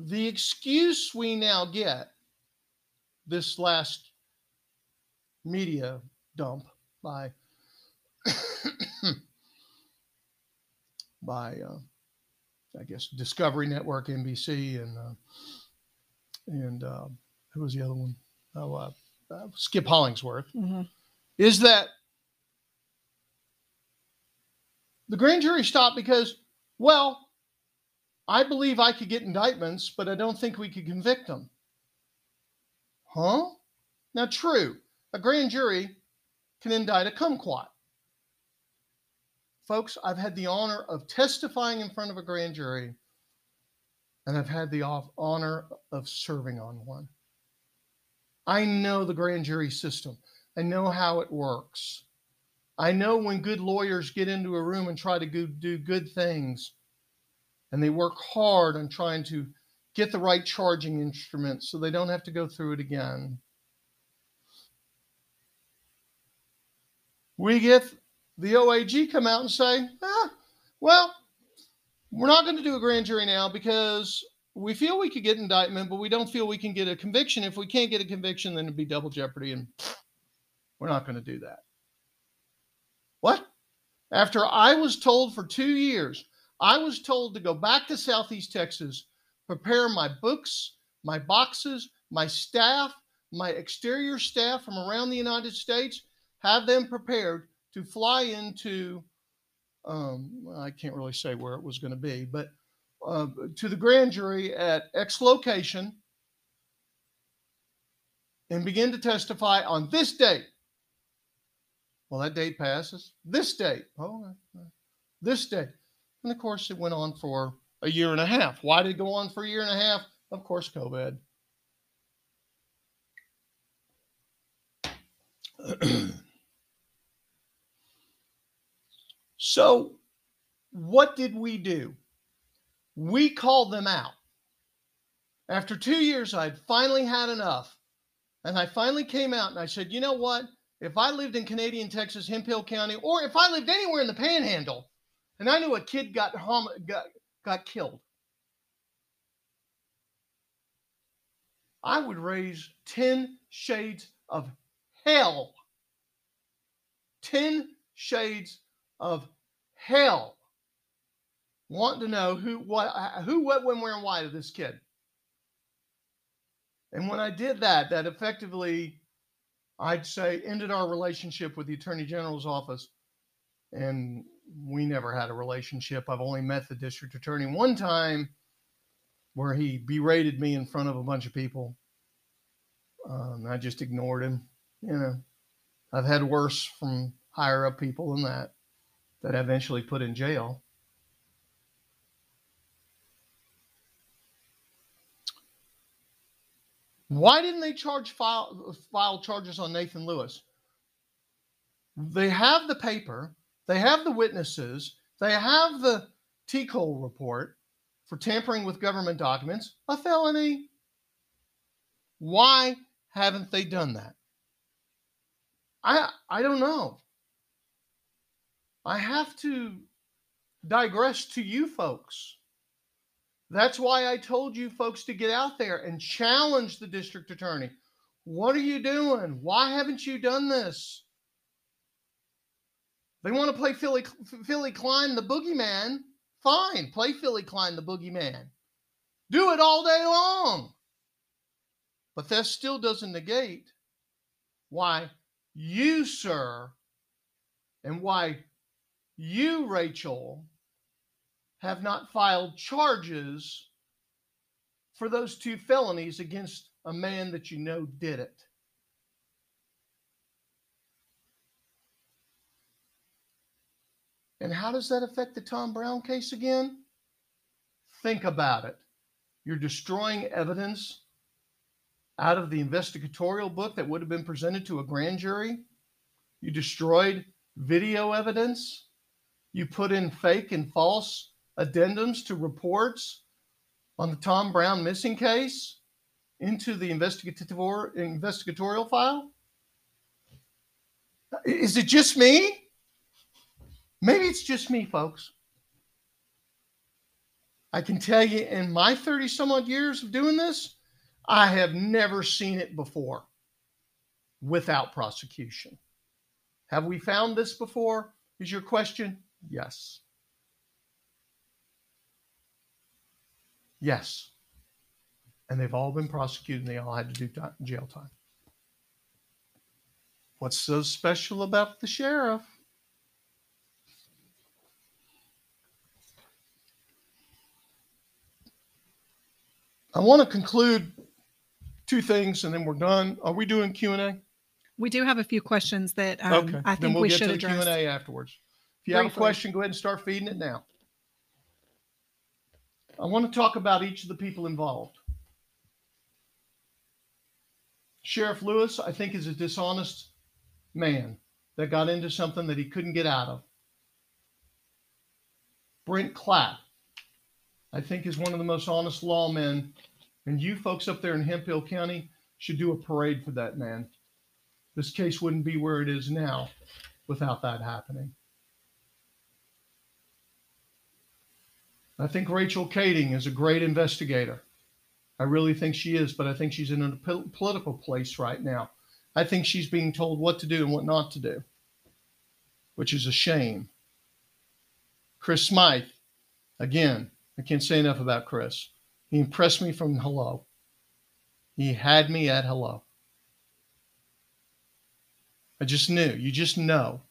The excuse we now get this last media dump by by uh, I guess Discovery Network, NBC, and uh, and uh, who was the other one? Oh, uh, uh, Skip Hollandsworth. Mm-hmm. Is that the grand jury stopped because, well, I believe I could get indictments, but I don't think we could convict them. Huh? Now, true, a grand jury can indict a kumquat. Folks, I've had the honor of testifying in front of a grand jury and I've had the honor of serving on one. I know the grand jury system. I know how it works. I know when good lawyers get into a room and try to do good things, and they work hard on trying to get the right charging instruments so they don't have to go through it again. We get the OAG come out and say, ah, well, we're not going to do a grand jury now because we feel we could get indictment, but we don't feel we can get a conviction. If we can't get a conviction, then it'd be double jeopardy, and we're not going to do that. What? After I was told for two years, I was told to go back to Southeast Texas, prepare my books, my boxes, my staff, my exterior staff from around the United States, have them prepared to fly into um, I can't really say where it was going to be, but uh, to the grand jury at X location and begin to testify on this date. Well, that date passes. This date. Oh, this date. And of course, it went on for a year and a half. Why did it go on for a year and a half? Of course, COVID. So, what did we do? We called them out. After two years, I'd finally had enough. And I finally came out and I said, you know what? If I lived in Canadian Texas, Hemphill County, or if I lived anywhere in the panhandle and I knew a kid got, hom- got, got killed, I would raise 10 shades of hell. 10 shades of hell wanting to know who, what, who, what, when, where, and why to this kid. And when I did that, that effectively, I'd say, ended our relationship with the Attorney General's office. And we never had a relationship. I've only met the district attorney one time where he berated me in front of a bunch of people. Um, I just ignored him. You know, I've had worse from higher up people than that that I eventually put in jail. Why didn't they charge file, file charges on Nathan Lewis? They have the paper, they have the witnesses, they have the TCOLE report for tampering with government documents, a felony. Why haven't they done that? I I don't know. I have to digress to you folks. That's why I told you folks to get out there and challenge the district attorney. What are you doing? Why haven't you done this? They want to play Philly, Philly Klein the boogeyman. Fine, play Philly Klein the boogeyman. Do it all day long. But that still doesn't negate why you, sir, and why you, Rachel, have not filed charges for those two felonies against a man that you know did it. And how does that affect the Tom Brown case again? Think about it. You're destroying evidence out of the investigatorial book that would have been presented to a grand jury. You destroyed video evidence. You put in fake and false addendums to reports on the Tom Brown missing case into the investigator, investigatorial file? Is it just me? Maybe it's just me, folks. I can tell you in my 30 some odd years of doing this, I have never seen it before without prosecution. Have we found this before? Is your question? Yes. Yes. And they've all been prosecuted and they all had to do time, jail time. What's so special about the sheriff? I want to conclude two things and then we're done. Are we doing Q&A? We do have a few questions that um, okay. I think then we'll we get should address. Q&A afterwards. If you Briefly. have a question, go ahead and start feeding it now. I want to talk about each of the people involved. Sheriff Lewis, I think, is a dishonest man that got into something that he couldn't get out of. Brent Clapp, I think, is one of the most honest lawmen. And you folks up there in Hemphill County should do a parade for that man. This case wouldn't be where it is now without that happening. I think Rachel Kading is a great investigator. I really think she is, but I think she's in a political place right now. I think she's being told what to do and what not to do, which is a shame. Chris Smythe, again, I can't say enough about Chris. He impressed me from hello. He had me at hello. I just knew. You just know.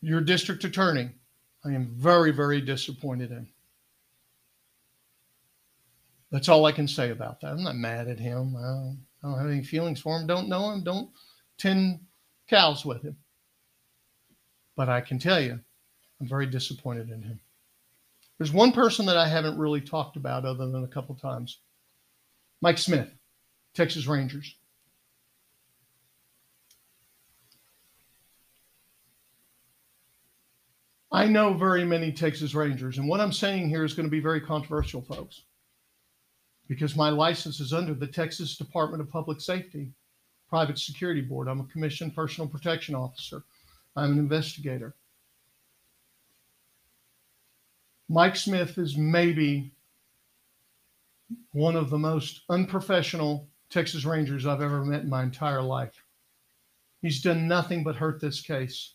Your district attorney, I am very, very disappointed in. That's all I can say about that. I'm not mad at him. I don't, I don't have any feelings for him. Don't know him. Don't tend cows with him. But I can tell you, I'm very disappointed in him. There's one person that I haven't really talked about other than a couple times Mike Smith, Texas Rangers. I know very many Texas Rangers, and what I'm saying here is going to be very controversial, folks, because my license is under the Texas Department of Public Safety Private Security Board. I'm a commissioned personal protection officer, I'm an investigator. Mike Smith is maybe one of the most unprofessional Texas Rangers I've ever met in my entire life. He's done nothing but hurt this case.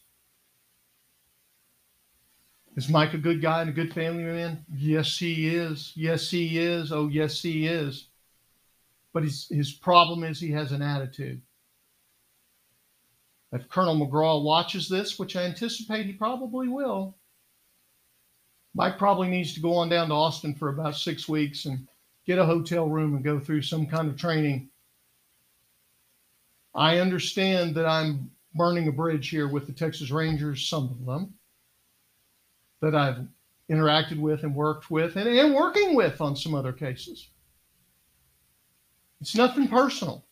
Is Mike a good guy and a good family man? Yes, he is. Yes, he is. Oh, yes, he is. But his, his problem is he has an attitude. If Colonel McCraw watches this, which I anticipate he probably will, Mike probably needs to go on down to Austin for about six weeks and get a hotel room and go through some kind of training. I understand that I'm burning a bridge here with the Texas Rangers, some of them that I've interacted with and worked with and, and working with on some other cases. It's nothing personal.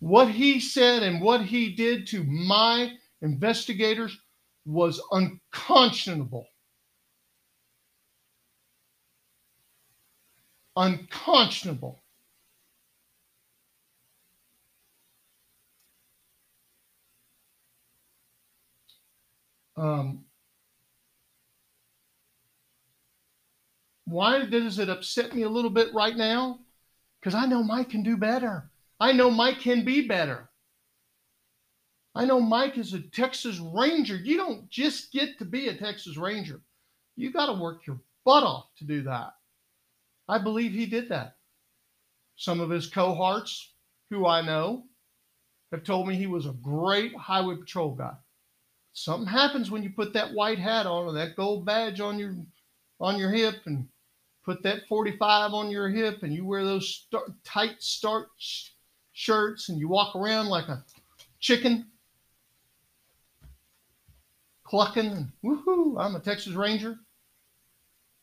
What he said and what he did to my investigators was unconscionable. unconscionable. Um, why does it upset me a little bit right now? Because I know Mike can do better. I know Mike can be better. I know Mike is a Texas Ranger. You don't just get to be a Texas Ranger. You got to work your butt off to do that. I believe he did that. Some of his cohorts, who I know, have told me he was a great highway patrol guy. Something happens when you put that white hat on or that gold badge on your on your hip and put that 45 on your hip and you wear those tight starch shirts and you walk around like a chicken clucking and woohoo, I'm a Texas Ranger.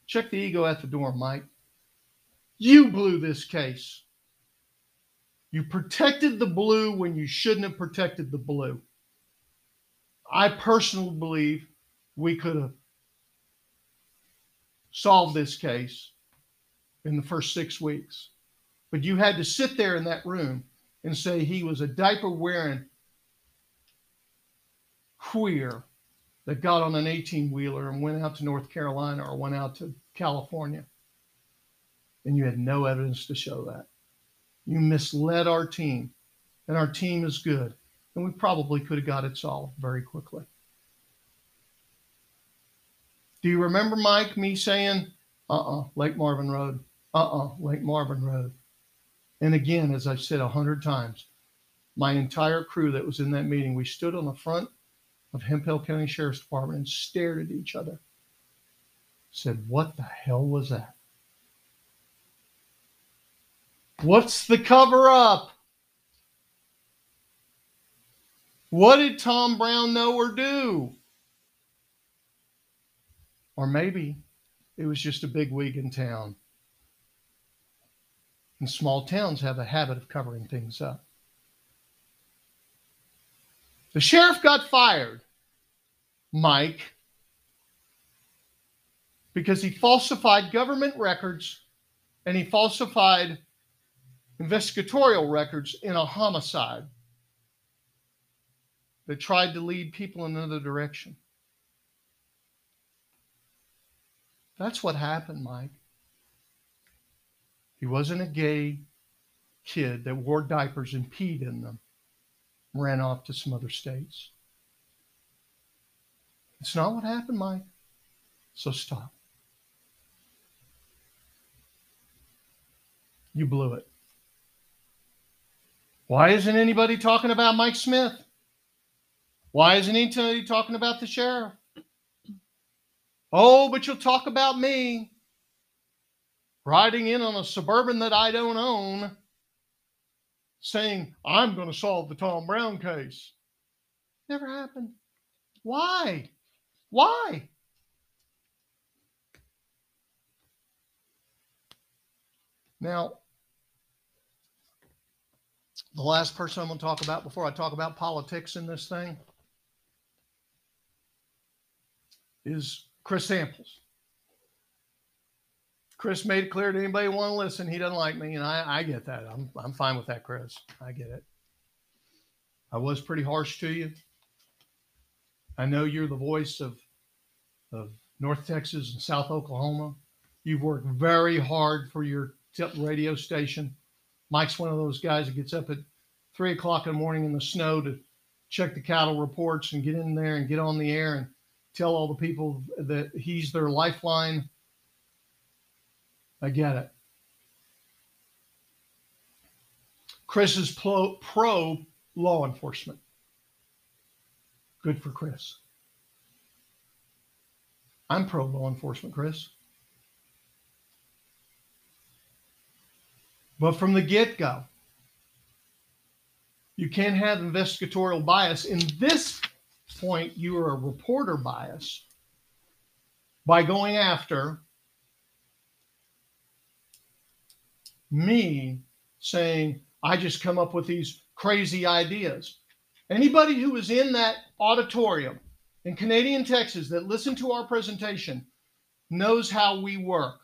Check the ego at the door, Mike. You blew this case. You protected the blue when you shouldn't have protected the blue. I personally believe we could have solved this case in the first six weeks. But you had to sit there in that room and say he was a diaper wearing queer that got on an 18 wheeler and went out to North Carolina or went out to California and you had no evidence to show that. You misled our team, and our team is good, and we probably could have got it solved very quickly. Do you remember, Mike, me saying, uh uh-uh, uh Lake Marvin Road, uh uh-uh, uh, Lake Marvin Road? And again, as I've said a hundred times, my entire crew that was in that meeting, we stood on the front of Hemphill County Sheriff's Department and stared at each other. Said, What the hell was that? What's the cover up? What did Tom Brown know or do? Or maybe it was just a big wig in town. And small towns have a habit of covering things up. The sheriff got fired, Mike, because he falsified government records and he falsified investigatorial records in a homicide that tried to lead people in another direction. That's what happened, Mike. He wasn't a gay kid that wore diapers and peed in them, ran off to some other states. It's not what happened, Mike. So stop. You blew it. Why isn't anybody talking about Mike Smith? Why isn't anybody talking about the sheriff? Oh, but you'll talk about me riding in on a suburban that I don't own, saying, I'm going to solve the Tom Brown case. Never happened. Why? Why? Now, the last person I'm going to talk about before I talk about politics in this thing is Chris Samples. Chris made it clear to anybody who want to listen, he doesn't like me, and I, I get that. I'm I'm fine with that, Chris. I get it. I was pretty harsh to you. I know you're the voice of of North Texas and South Oklahoma. You've worked very hard for your tip radio station. Mike's one of those guys that gets up at three o'clock in the morning in the snow to check the cattle reports and get in there and get on the air and tell all the people that he's their lifeline. I get it. Chris is pro, pro law enforcement. Good for Chris. I'm pro law enforcement, Chris. But from the get go, you can't have investigatorial bias. In this point, you are a reporter bias by going after me saying, I just come up with these crazy ideas. Anybody who was in that auditorium in Canadian Texas that listened to our presentation knows how we work.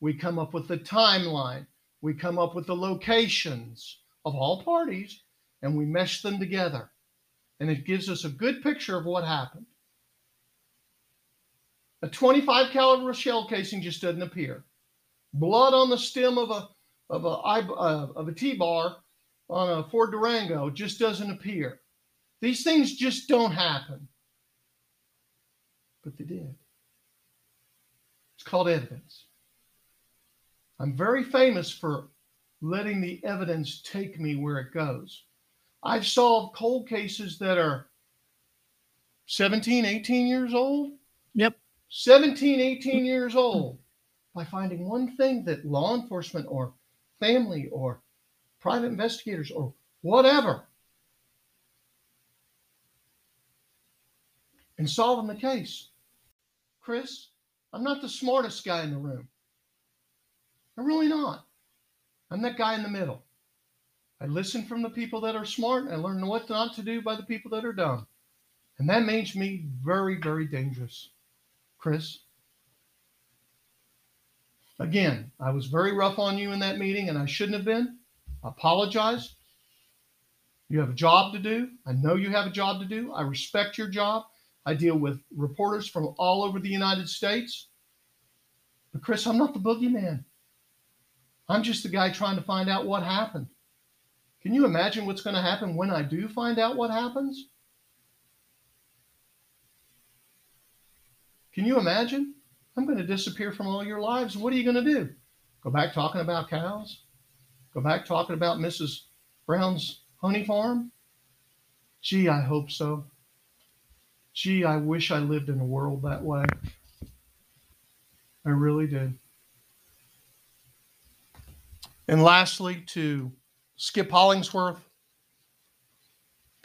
We come up with the timeline, we come up with the locations of all parties, and we mesh them together. And it gives us a good picture of what happened. A 25 caliber shell casing just doesn't appear. Blood on the stem of a of a uh, of a T-bar on a Ford Durango just doesn't appear. These things just don't happen. But they did. It's called evidence. I'm very famous for letting the evidence take me where it goes. I've solved cold cases that are 17, 18 years old. Yep. 17, 18 years old by finding one thing that law enforcement or family or private investigators or whatever and solving the case. Chris, I'm not the smartest guy in the room. I'm really not. I'm that guy in the middle. I listen from the people that are smart. I learn what not to do by the people that are dumb. And that makes me very, very dangerous. Chris? Again, I was very rough on you in that meeting and I shouldn't have been. I apologize. You have a job to do. I know you have a job to do. I respect your job. I deal with reporters from all over the United States. But Chris, I'm not the boogeyman. I'm just the guy trying to find out what happened. Can you imagine what's going to happen when I do find out what happens? Can you imagine? I'm going to disappear from all your lives. What are you going to do? Go back talking about cows? Go back talking about Mrs. Brown's honey farm? Gee, I hope so. Gee, I wish I lived in a world that way. I really did. And lastly, to Skip Hollandsworth.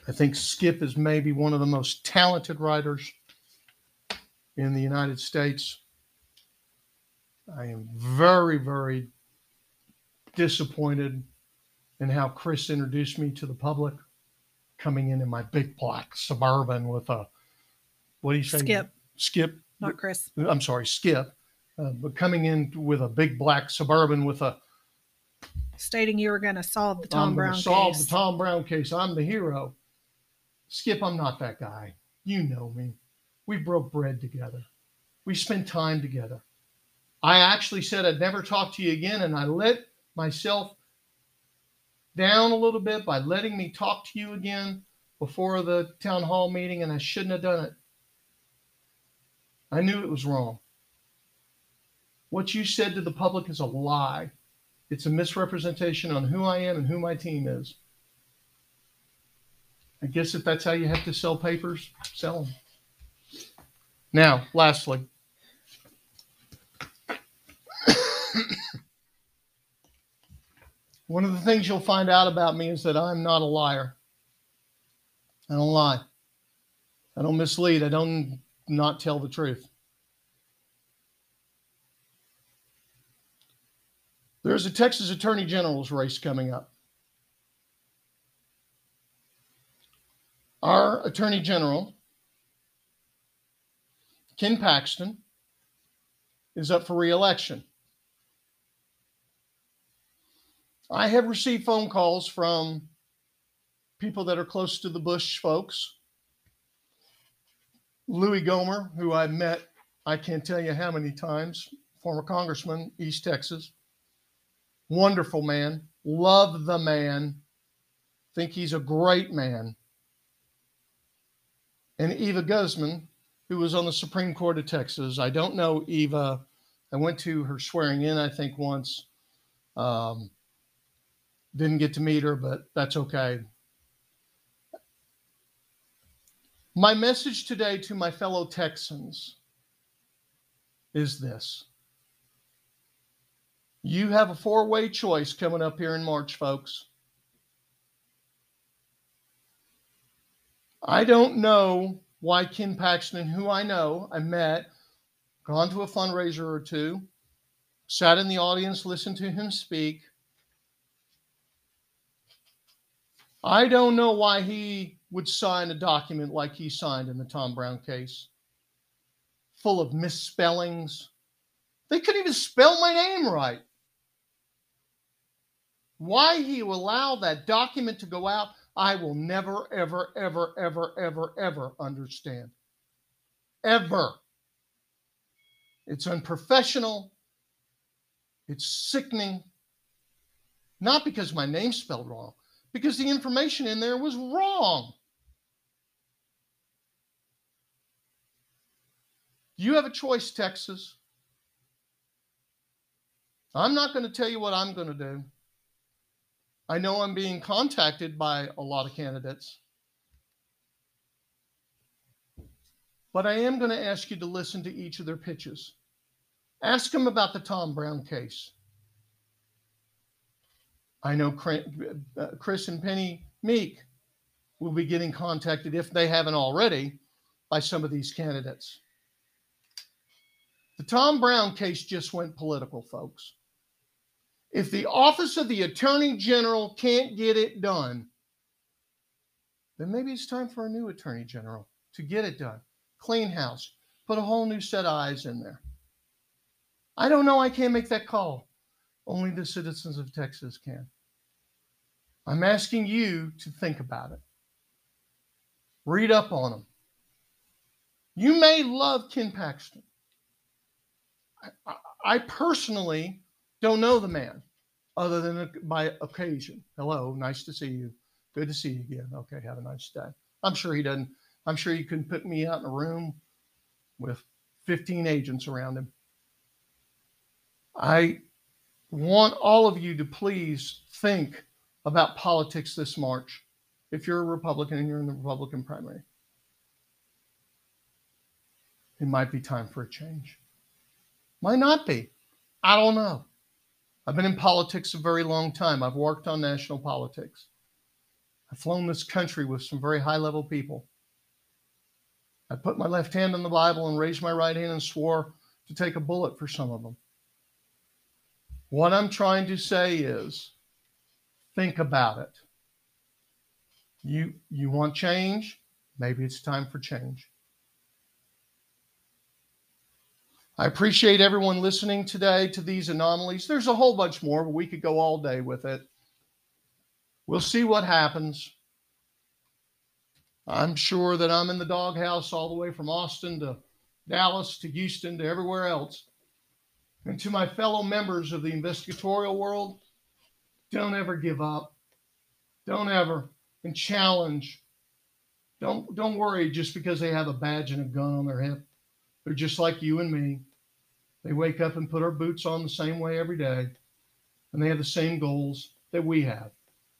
I think Skip is maybe one of the most talented writers in the United States. I am very, very disappointed in how Chris introduced me to the public, coming in in my big black suburban with a what do you say? Skip. Skip. Not Chris. I'm sorry, Skip. Uh, but coming in with a big black suburban with a stating you were going to solve the Tom I'm Brown solve case. the Tom Brown case. I'm the hero. Skip, I'm not that guy. You know me. We broke bread together. We spent time together. I actually said I'd never talk to you again, and I let myself down a little bit by letting me talk to you again before the town hall meeting, and I shouldn't have done it. I knew it was wrong. What you said to the public is a lie. It's a misrepresentation on who I am and who my team is. I guess if that's how you have to sell papers, sell them. Now, lastly, one of the things you'll find out about me is that I'm not a liar. I don't lie. I don't mislead. I don't not tell the truth. There's a Texas Attorney General's race coming up. Our Attorney General, Ken Paxton, is up for reelection. I have received phone calls from people that are close to the Bush folks. Louie Gohmert, who I met, I can't tell you how many times former congressman, East Texas. Wonderful man. Love the man. Think he's a great man. And Eva Guzman, who was on the Supreme Court of Texas. I don't know Eva. I went to her swearing in, I think, once. Um, didn't get to meet her, but that's okay. My message today to my fellow Texans is this you have a four way choice coming up here in March, folks. I don't know why Ken Paxton, who I know, I met, gone to a fundraiser or two, sat in the audience, listened to him speak. I don't know why he would sign a document like he signed in the Tom Brown case, full of misspellings. They couldn't even spell my name right why he will allow that document to go out, I will never, ever, ever, ever, ever, ever understand. Ever. It's unprofessional. It's sickening. Not because my name's spelled wrong, because the information in there was wrong. You have a choice, Texas. I'm not going to tell you what I'm going to do. I know I'm being contacted by a lot of candidates. But I am going to ask you to listen to each of their pitches. Ask them about the Tom Brown case. I know Chris and Penny Meek will be getting contacted, if they haven't already, by some of these candidates. The Tom Brown case just went political, folks. If the office of the attorney general can't get it done, then maybe it's time for a new attorney general to get it done. Clean house, put a whole new set of eyes in there. I don't know. I can't make that call. Only the citizens of Texas can. I'm asking you to think about it. Read up on them. You may love Ken Paxton. I, I, I personally don't know the man other than by occasion. Hello, nice to see you. Good to see you again. Okay, have a nice day. I'm sure he doesn't. I'm sure you couldn't put me out in a room with 15 agents around him. I want all of you to please think about politics this March if you're a Republican and you're in the Republican primary. It might be time for a change. Might not be. I don't know. I've been in politics a very long time. I've worked on national politics. I've flown this country with some very high level people. I put my left hand on the Bible and raised my right hand and swore to take a bullet for some of them. What I'm trying to say is think about it. You, you want change? Maybe it's time for change. I appreciate everyone listening today to these anomalies. There's a whole bunch more, but we could go all day with it. We'll see what happens. I'm sure that I'm in the doghouse all the way from Austin to Dallas to Houston to everywhere else. And to my fellow members of the investigatorial world, don't ever give up. Don't ever and challenge. Don't don't worry just because they have a badge and a gun on their hip. They're just like you and me. They wake up and put our boots on the same way every day, and they have the same goals that we have,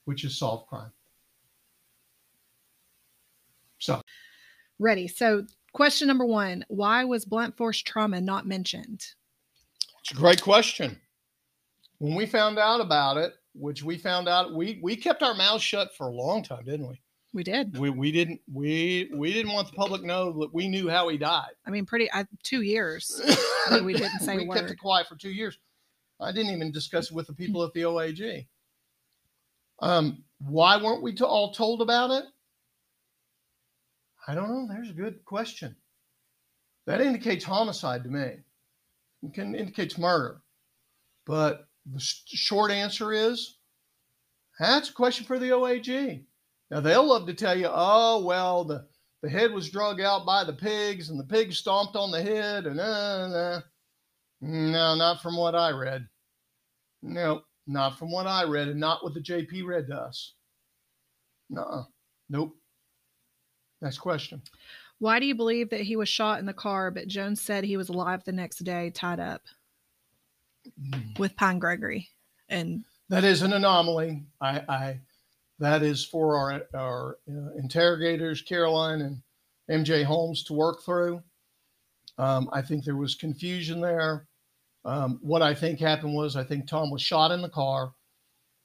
which is solve crime. So, ready. So, question number one Why was blunt force trauma not mentioned? It's a great question. When we found out about it, which we found out, we, we kept our mouths shut for a long time, didn't we? We did. We, we didn't we we didn't want the public know that we knew how he died. I mean, pretty uh, two years. we didn't say we word. kept it quiet for two years. I didn't even discuss it with the people at the OAG. Um, why weren't we to all told about it? I don't know. There's a good question. That indicates homicide to me. It can indicates murder. But the short answer is that's a question for the OAG. Now they'll love to tell you, oh well, the the head was drug out by the pigs, and the pigs stomped on the head, and uh, uh. No, not from what I read. No, not from what I read, and not what the JP read to us. No, nope. Next question. Why do you believe that he was shot in the car, but Jones said he was alive the next day, tied up Mm. with Pine Gregory? And That is an anomaly. I, I that is for our our uh, interrogators, Caroline and MJ Holmes, to work through. Um, I think there was confusion there. Um, what I think happened was I think Tom was shot in the car.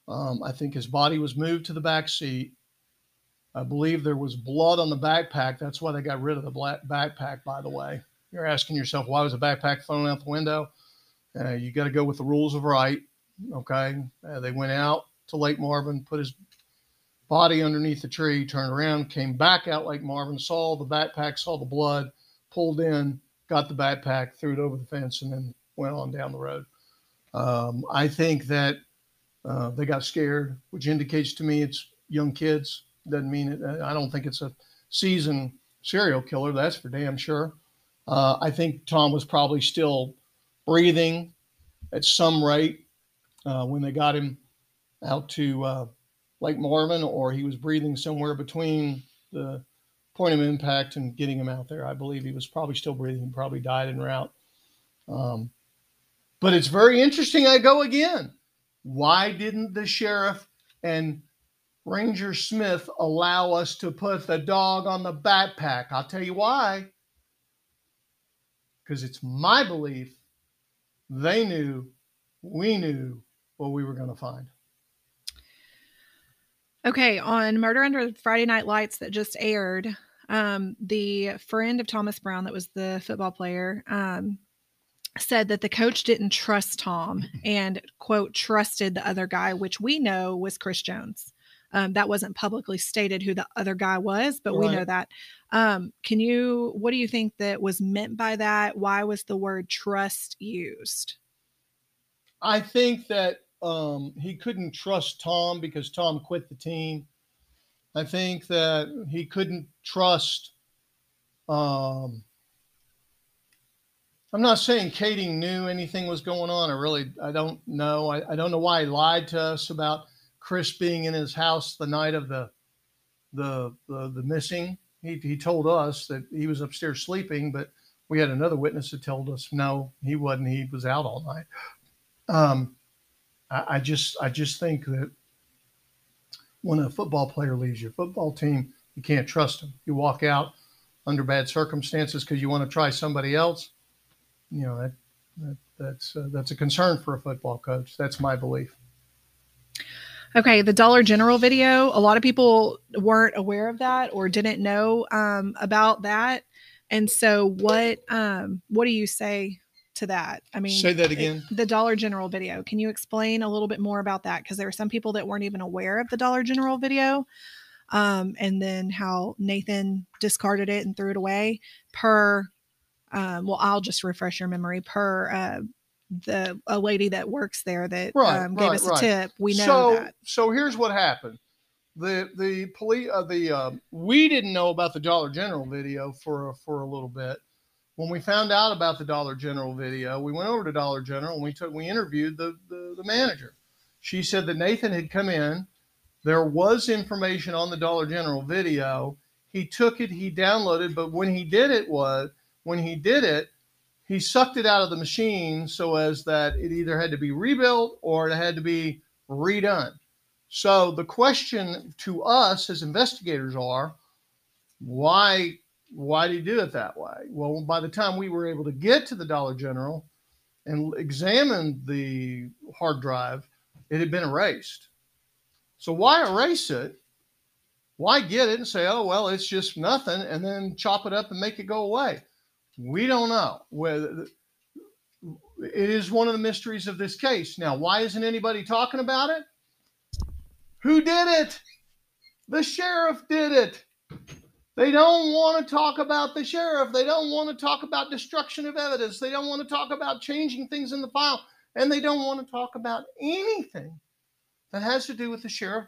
Um, I think his body was moved to the back seat. I believe there was blood on the backpack. That's why they got rid of the black backpack. By the way, you're asking yourself why was the backpack thrown out the window? Uh, you got to go with the rules of right. Okay. Uh, they went out to Lake Marvin, put his body underneath the tree, turned around, came back out Lake Marvin, saw the backpack, saw the blood, pulled in, got the backpack, threw it over the fence, and then went on down the road. Um, I think that uh, they got scared, which indicates to me it's young kids. Doesn't mean it. I don't think it's a seasoned serial killer. That's for damn sure. Uh, I think Tom was probably still breathing at some rate uh, when they got him out to uh, Lake Marvin, or he was breathing somewhere between the point of impact and getting him out there. I believe he was probably still breathing. He probably died en route. Um, but it's very interesting. I go again. Why didn't the sheriff and Ranger Smith allow us to put the dog on the backpack? I'll tell you why. Because it's my belief they knew, we knew what we were going to find. Okay, on Murder Under Friday Night Lights that just aired, um, the friend of Thomas Brown, that was the football player, um, said that the coach didn't trust Tom and, quote, trusted the other guy, which we know was Chris Jones. Um, that wasn't publicly stated who the other guy was, but we know that. Um, can you, what do you think that was meant by that? Why was the word trust used? I think that um, he couldn't trust Tom because Tom quit the team. I think that he couldn't trust. Um, I'm not saying Kading knew anything was going on. I really, I don't know. I, I don't know why he lied to us about Chris being in his house the night of the the the, the missing. He, he told us that he was upstairs sleeping, but we had another witness that told us no, he wasn't. He was out all night. Um, I, I just I just think that when a football player leaves your football team, you can't trust them. You walk out under bad circumstances because you want to try somebody else. You know that, that that's uh, that's a concern for a football coach. That's my belief. Okay, the Dollar General video, a lot of people weren't aware of that or didn't know um, about that. And so what um, what do you say to that? I mean, Say that again. the Dollar General video. Can you explain a little bit more about that? Because there were some people that weren't even aware of the Dollar General video. Um, and then how Nathan discarded it and threw it away per um, well, I'll just refresh your memory per uh, the a lady that works there that Right, um, gave right, us a right. tip. We know so, that. So here's what happened. The the police uh, the uh, we didn't know about the Dollar General video for for a little bit. When we found out about the Dollar General video, we went over to Dollar General and we took we interviewed the the, the manager. She said that Nathan had come in. There was information on the Dollar General video. He took it, he downloaded, but when he did it was when he did it, he sucked it out of the machine so as that it either had to be rebuilt or it had to be redone. So the question to us as investigators are, why why did he do it that way? Well, by the time we were able to get to the Dollar General and examine the hard drive, it had been erased. So why erase it? Why get it and say, oh well, it's just nothing, and then chop it up and make it go away? We don't know. It is one of the mysteries of this case. Now, why isn't anybody talking about it? Who did it? The sheriff did it. They don't want to talk about the sheriff. They don't want to talk about destruction of evidence. They don't want to talk about changing things in the file. And they don't want to talk about anything that has to do with the sheriff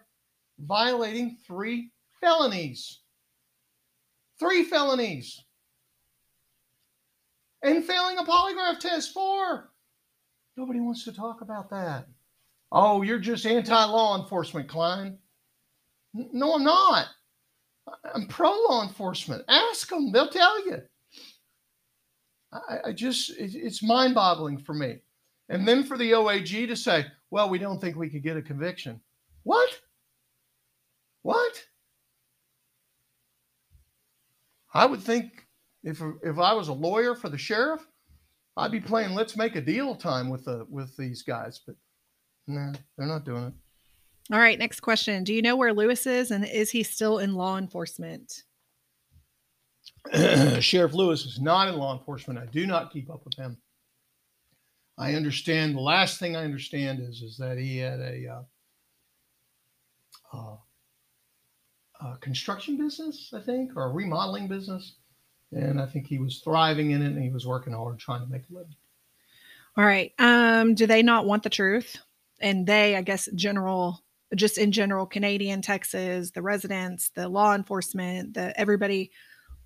violating three felonies. Three felonies. And failing a polygraph test, four. Nobody wants to talk about that. Oh, you're just anti law enforcement, Klein. No, I'm not. I'm pro law enforcement. Ask them, they'll tell you. I, I just, it, it's mind boggling for me. And then for the OAG to say, well, we don't think we could get a conviction. What? What? I would think if if I was a lawyer for the sheriff, I'd be playing let's make a deal time with the with these guys, but no, nah, they're not doing it. All right, next question. Do you know where Lewis is and is he still in law enforcement? Sheriff Lewis is not in law enforcement. I do not keep up with him. I understand the last thing I understand is is that he had a uh, uh, uh, construction business, I think, or a remodeling business, and I think he was thriving in it and he was working hard trying to make a living. All right. Um, do they not want the truth? And they, I guess, general, just in general, Canadian, Texas, the residents, the law enforcement, the everybody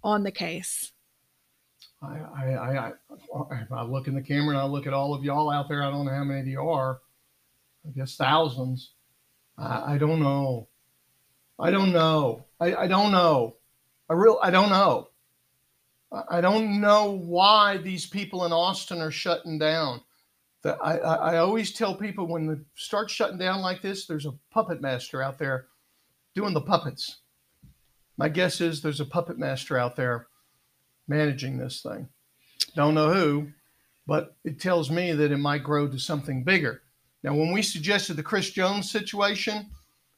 on the case. I, I, I, I, look in the camera and I look at all of y'all out there. I don't know how many of you are. I guess thousands. I, I don't know. I don't know. I, I don't know. I real I don't know. I don't know why these people in Austin are shutting down. I, I always tell people when they start shutting down like this, there's a puppet master out there doing the puppets. My guess is there's a puppet master out there managing this thing. Don't know who, but it tells me that it might grow to something bigger. Now, when we suggested the Chris Jones situation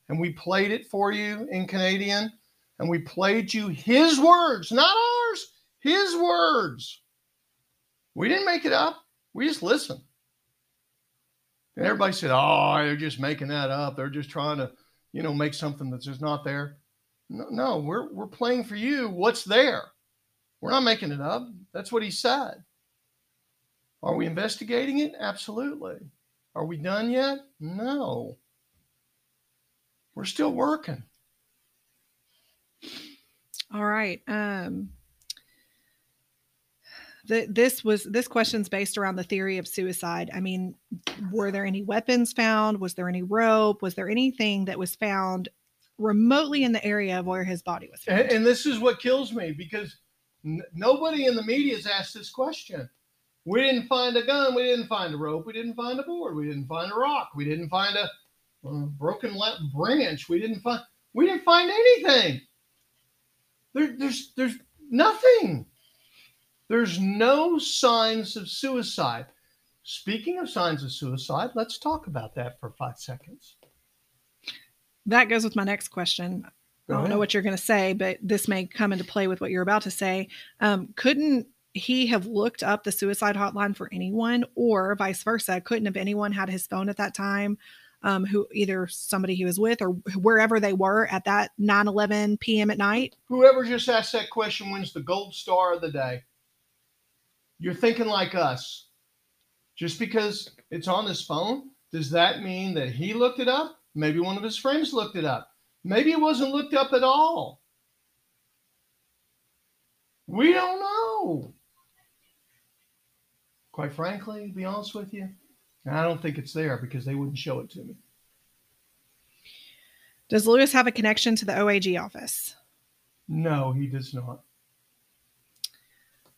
and we played it for you in Canadian and we played you his words, not ours, his words. We didn't make it up. We just listened. And everybody said, oh, they're just making that up. They're just trying to, you know, make something that's just not there. No, no we're, we're playing for you what's there. We're not making it up. That's what he said. Are we investigating it? Absolutely. Are we done yet? No. We're still working. All right. Um the, this was this question's based around the theory of suicide. I mean, were there any weapons found? Was there any rope? Was there anything that was found remotely in the area of where his body was found? And, and this is what kills me because N- nobody in the media has asked this question. We didn't find a gun. We didn't find a rope. We didn't find a board. We didn't find a rock. We didn't find a, a broken branch. We didn't find. We didn't find anything. There, there's there's nothing. There's no signs of suicide. Speaking of signs of suicide, let's talk about that for five seconds. That goes with my next question. I don't know what you're going to say, but this may come into play with what you're about to say. Um, couldn't he have looked up the suicide hotline for anyone, or vice versa? Couldn't have anyone had his phone at that time? Um, who either somebody he was with or wherever they were at that 9 11 p.m. at night? Whoever just asked that question wins the gold star of the day. You're thinking like us. Just because it's on his phone, does that mean that he looked it up? Maybe one of his friends looked it up. Maybe it wasn't looked up at all. We don't know. Quite frankly, to be honest with you, I don't think it's there because they wouldn't show it to me. Does Lewis have a connection to the OAG office? No, he does not.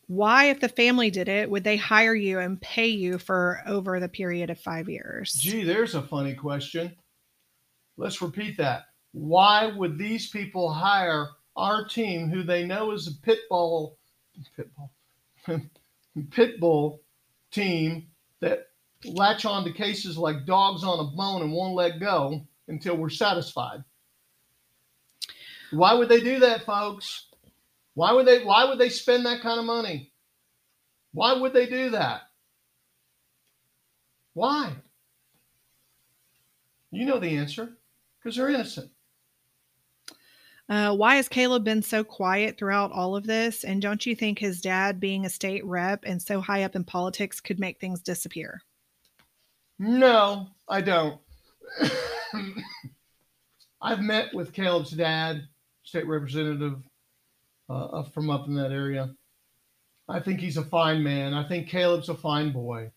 Why, if the family did it, would they hire you and pay you for over the period of five years? Gee, there's a funny question. Let's repeat that why would these people hire our team who they know is a pit bull pit bull pit bull team that latch on to cases like dogs on a bone and won't let go until we're satisfied why would they do that folks why would they why would they spend that kind of money why would they do that why you know the answer because they're innocent uh, why has Caleb been so quiet throughout all of this? And don't you think his dad, being a state rep and so high up in politics, could make things disappear? No, I don't. I've met with Caleb's dad, state representative uh, from up in that area. I think he's a fine man. I think Caleb's a fine boy.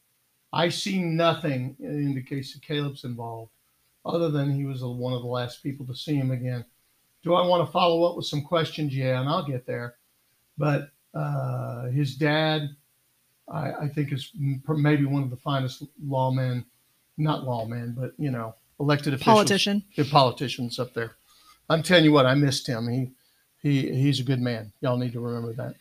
I see nothing that indicates that Caleb's involved, other than he was one of the last people to see him again. Do I want to follow up with some questions? Yeah, and I'll get there. But uh, his dad, I, I think, is maybe one of the finest lawmen, not lawmen, but you know, elected officials, politician, politicians up there. I'm telling you what, I missed him. He he he's a good man. Y'all need to remember that.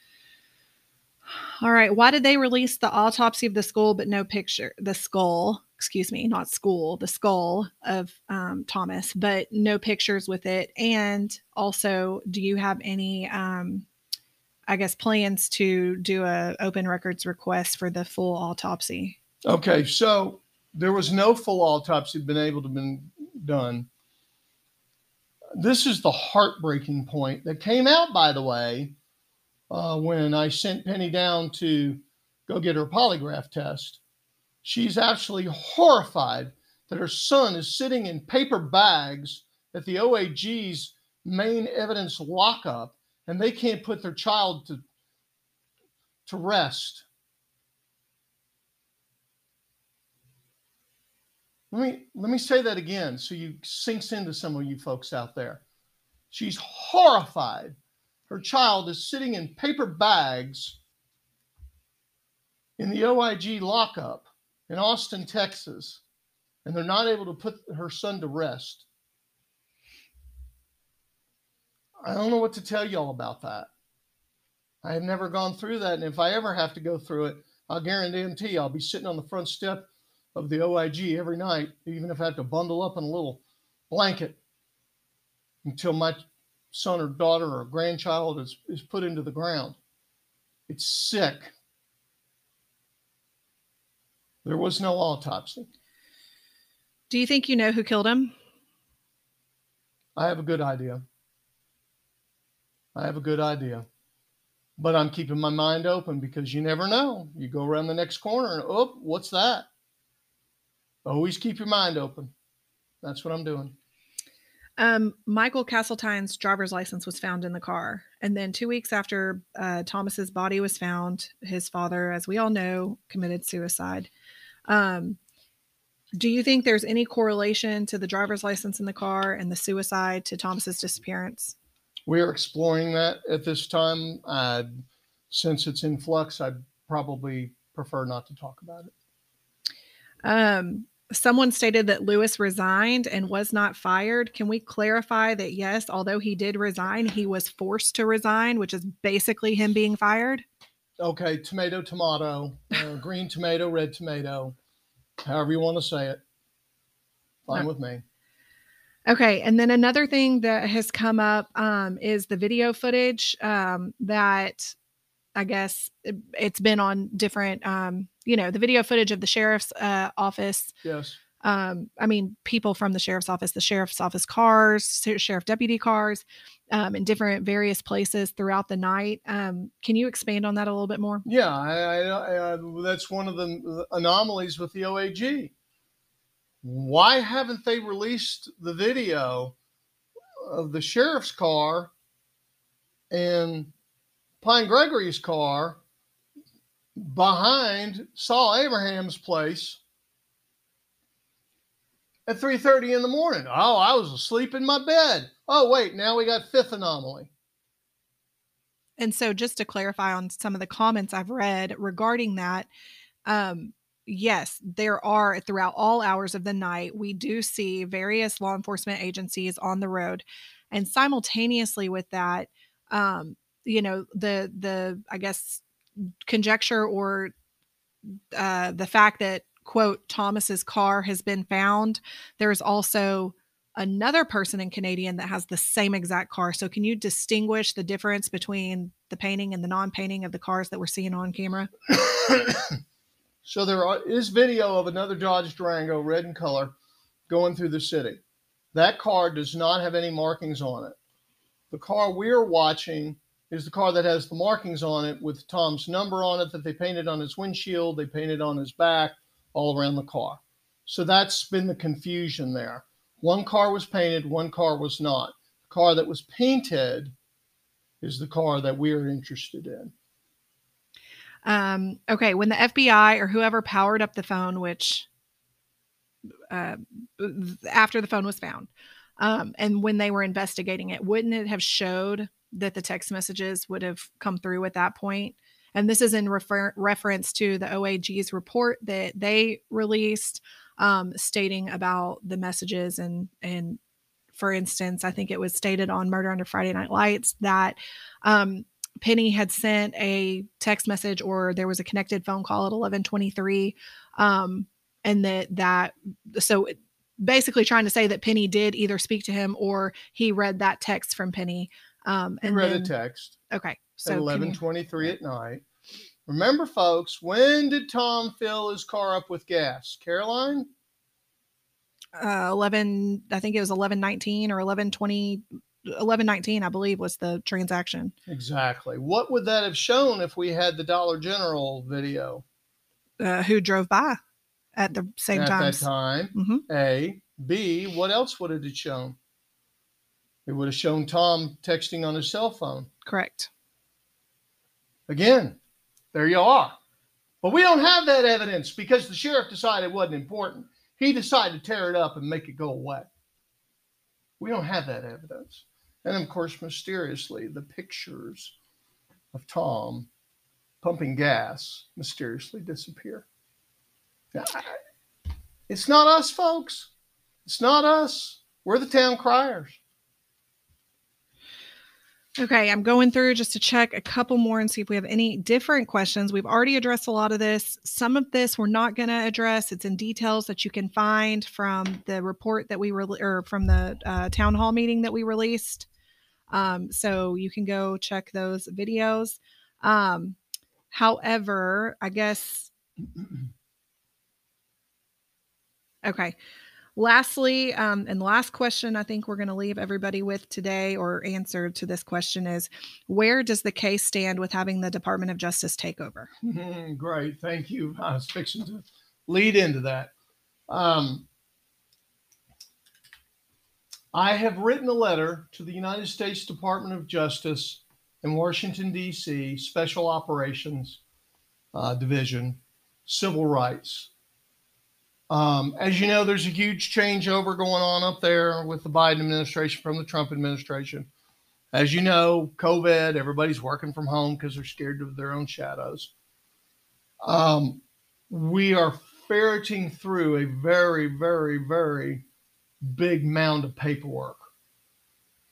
All right. Why did they release the autopsy of the skull but no picture? The skull, excuse me, not school, the skull of um, Thomas, but no pictures with it. And also, do you have any, um, I guess, plans to do a open records request for the full autopsy? Okay, so there was no full autopsy been able to been done. This is the heartbreaking point that came out, by the way, uh, when I sent Penny down to go get her polygraph test. She's actually horrified that her son is sitting in paper bags at the OAG's main evidence lockup and they can't put their child to, to rest. Let me let me say that again so you sinks into some of you folks out there. She's horrified her child is sitting in paper bags in the OAG lockup in Austin, Texas, and they're not able to put her son to rest. I don't know what to tell y'all about that. I have never gone through that, and if I ever have to go through it, I'll guarantee you, I'll be sitting on the front step of the OAG every night, even if I have to bundle up in a little blanket until my son or daughter or grandchild is, is put into the ground. It's sick. There was no autopsy. Do you think you know who killed him? I have a good idea. I have a good idea. But I'm keeping my mind open because you never know. You go around the next corner and, oh, what's that? Always keep your mind open. That's what I'm doing. Um, Michael Castletine's driver's license was found in the car. And then two weeks after uh, Thomas's body was found, his father, as we all know, committed suicide. Um, do you think there's any correlation to the driver's license in the car and the suicide to Thomas's disappearance? We're exploring that at this time. Uh, since it's in flux, I'd probably prefer not to talk about it. Um, someone stated that Lewis resigned and was not fired. Can we clarify that yes, although he did resign, he was forced to resign, which is basically him being fired? Okay, tomato, tomato, uh, green tomato, red tomato, however you want to say it. Fine with me. Okay, and then another thing that has come up um, is the video footage um, that I guess it, has been on different, um, you know, the video footage of the sheriff's uh, office. Yes. Um, I mean, people from the sheriff's office, the sheriff's office cars, sheriff deputy cars, um, in different various places throughout the night. Um, can you expand on that a little bit more? Yeah, I, I, I, that's one of the anomalies with the OAG. Why haven't they released the video of the sheriff's car and Pine Gregory's car behind Saul Abraham's place at 3:30 in the morning. Oh, I was asleep in my bed. Oh, wait, now we got fifth anomaly. And so just to clarify on some of the comments I've read regarding that, um, yes, there are throughout all hours of the night, we do see various law enforcement agencies on the road. And simultaneously with that, um, you know the the i guess conjecture or uh, the fact that quote thomas's car has been found there's also another person in canadian that has the same exact car. So can you distinguish the difference between the painting and the non-painting of the cars that we're seeing on camera? So there is video of another dodge durango red in color going through the city. That car does not have any markings on it. The car we're watching is the car that has the markings on it with Tom's number on it that they painted on his windshield, they painted on his back, all around the car. So that's been the confusion there. One car was painted, one car was not. The car that was painted is the car that we're interested in. Um, okay, when the FBI or whoever powered up the phone, which uh, after the phone was found, um, and when they were investigating it, wouldn't it have showed that the text messages would have come through at that point? And this is in refer- reference to the OAG's report that they released, um, stating about the messages and and for instance, I think it was stated on Murder Under Friday Night Lights that um, Penny had sent a text message or there was a connected phone call at 1123 um, and that that so basically trying to say that Penny did either speak to him or he read that text from Penny um and read then, a text okay at so you- eleven twenty three at night. Remember, folks, when did Tom fill his car up with gas? Caroline? uh 11 I think it was 1119 or 1120 1119 I believe was the transaction Exactly. What would that have shown if we had the Dollar General video uh, who drove by at the same time? at time that time? hmm A. B. What else would it have shown? It would have shown Tom texting on his cell phone. correct Again, there you are. But we don't have that evidence because the sheriff decided it wasn't important. He decided to tear it up and make it go away. We don't have that evidence. And of course, mysteriously, the pictures of Tom pumping gas mysteriously disappear. Now, It's not us, folks. It's not us. We're the town criers. Okay, I'm going through just to check a couple more and see if we have any different questions. We've already addressed a lot of this. Some of this we're not going to address. It's in details that you can find from the report that we re- or from the uh, town hall meeting that we released. Um, so you can go check those videos. Um, however, I guess Okay. Lastly, um, and last question I think we're going to leave everybody with today or answer to this question is where does the case stand with having the Department of Justice take over? Great, thank you. I was fixing to lead into that. Um, I have written a letter to the United States Department of Justice in Washington, D.C., Special Operations uh, Division, Civil Rights. Um, as you know, there's a huge changeover going on up there with the Biden administration from the Trump administration. As you know, COVID, everybody's working from home because they're scared of their own shadows. Um, we are ferreting through a very, very, very big mound of paperwork.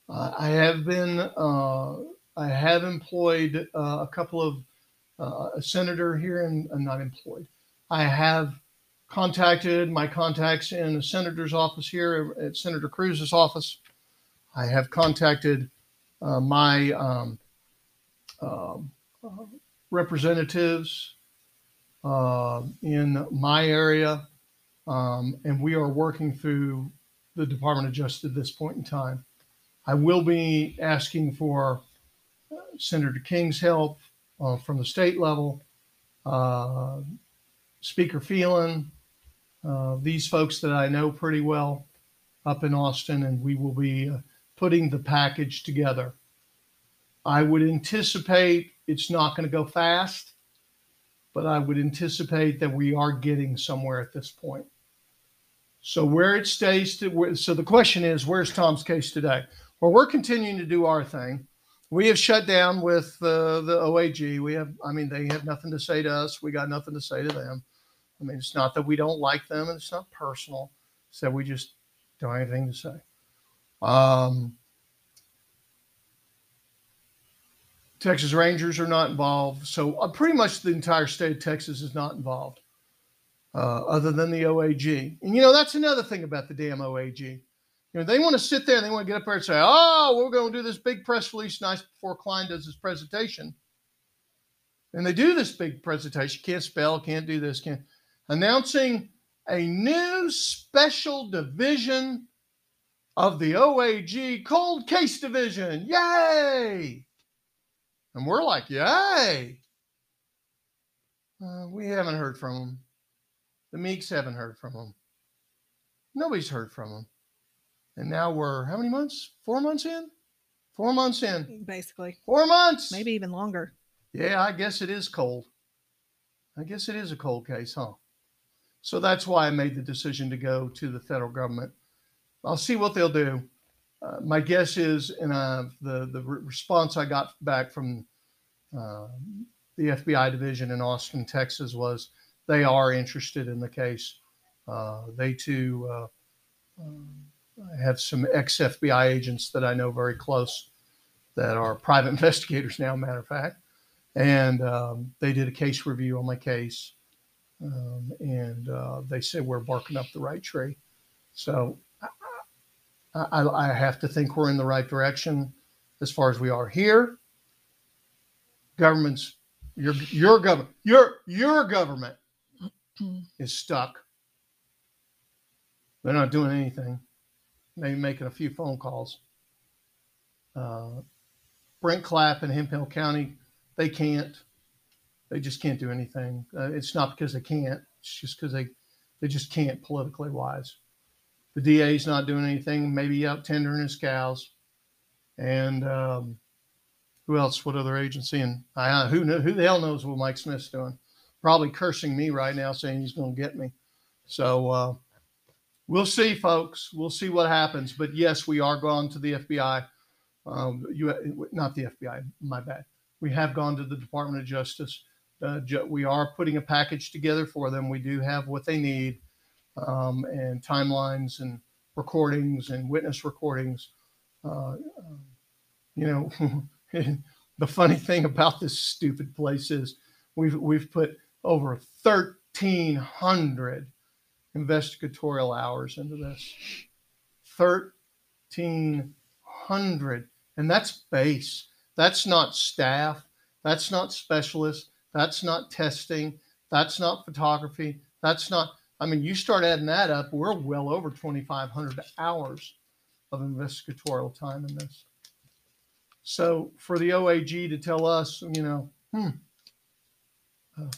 Uh, I have been, uh, I have employed uh, a couple of uh, a senator here, and I'm not employed. I have contacted my contacts in the senator's office here at Senator Cruz's office. I have contacted uh, my um, uh, representatives uh, in my area, um, and we are working through the Department of Justice at this point in time. I will be asking for uh, Senator King's help uh, from the state level, uh, Speaker Phelan, uh, these folks that I know pretty well up in Austin, and we will be uh, putting the package together. I would anticipate it's not going to go fast, but I would anticipate that we are getting somewhere at this point. So where it stays to, so the question is, where's Tom's case today? Well, we're continuing to do our thing. We have shut down with uh, the OAG. We have, I mean, they have nothing to say to us. We got nothing to say to them. I mean, it's not that we don't like them, and it's not personal. It's that we just don't have anything to say. Um, Texas Rangers are not involved, so uh, pretty much the entire state of Texas is not involved, uh, other than the OAG. And you know that's another thing about the damn OAG. You know they want to sit there and they want to get up there and say, "Oh, we're going to do this big press release nice before Klein does his presentation." And they do this big presentation. Can't spell, can't do this, can't announcing a new special division of the OAG Cold Case Division. Yay! And we're like, Yay! Uh, we haven't heard from them. The Meeks haven't heard from them. Nobody's heard from them. And now we're how many months? Four months in? Four months in. Basically, Four months. maybe even longer. Yeah, I guess it is cold. I guess it is a cold case, huh? So that's why I made the decision to go to the federal government. I'll see what they'll do. Uh, my guess is, and uh, the the re- response I got back from uh, the FBI division in Austin, Texas, was they are interested in the case. Uh, they too uh, uh, have some ex FBI agents that I know very close that are private investigators now, matter of fact. And um, they did a case review on my case. Um, and uh, they said we're barking up the right tree. So I, I, I have to think we're in the right direction as far as we are here. Government's your your government your your government is stuck. They're not doing anything. Maybe making a few phone calls. Uh, Brent Clapp in Hemphill County, they can't. They just can't do anything. Uh, it's not because they can't. It's just because they they just can't politically wise. The DA is not doing anything. Maybe out tendering his cows, and um, who else? What other agency? And I, who who the hell knows what Mike Smith's doing? Probably cursing me right now, saying he's going to get me. So uh, we'll see, folks. We'll see what happens. But yes, we are going to the FBI. Um, you, not the FBI. My bad. We have gone to the Department of Justice. Uh, we are putting a package together for them. We do have what they need, um, and timelines and recordings and witness recordings. Uh, um, you know, the funny thing about this stupid place is we've we've put over 1,300 investigatorial hours into this. 1,300. And that's base. That's not staff. That's not specialists. That's not testing. That's not photography. That's not, I mean, you start adding that up, we're well over 2,500 hours of investigatorial time in this. So for the OAG to tell us, you know, hmm, uh,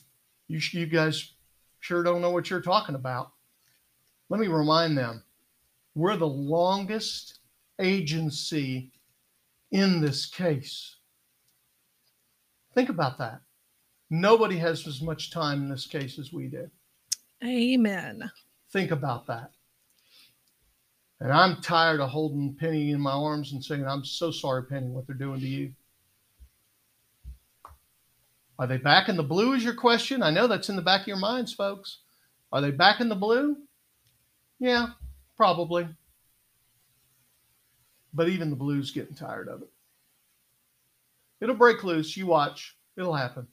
you, you guys sure don't know what you're talking about. Let me remind them we're the longest agency in this case. Think about that. Nobody has as much time in this case as we do. Amen. Think about that. And I'm tired of holding Penny in my arms and saying, I'm so sorry, Penny, what they're doing to you. Are they back in the blue, is your question? I know that's in the back of your minds, folks. Are they back in the blue? Yeah, probably. But even the blue's getting tired of it. It'll break loose. You watch. It'll happen.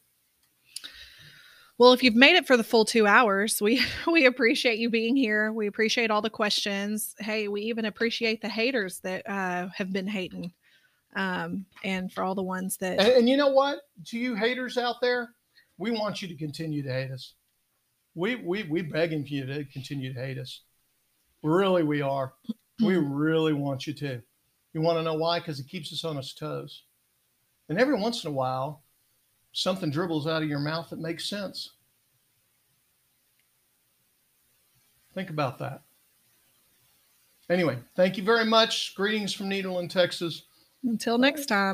Well, if you've made it for the full two hours, we we appreciate you being here. We appreciate all the questions. Hey, we even appreciate the haters that uh, have been hating, um, and for all the ones that. And, and you know what? To you haters out there, we want you to continue to hate us. We we we begging for you to continue to hate us. Really, we are. We really want you to. You want to know why? Because it keeps us on its toes. And every once in a while, something dribbles out of your mouth that makes sense. Think about that. Anyway, thank you very much. Greetings from Needle Nederland, Texas. Until next time.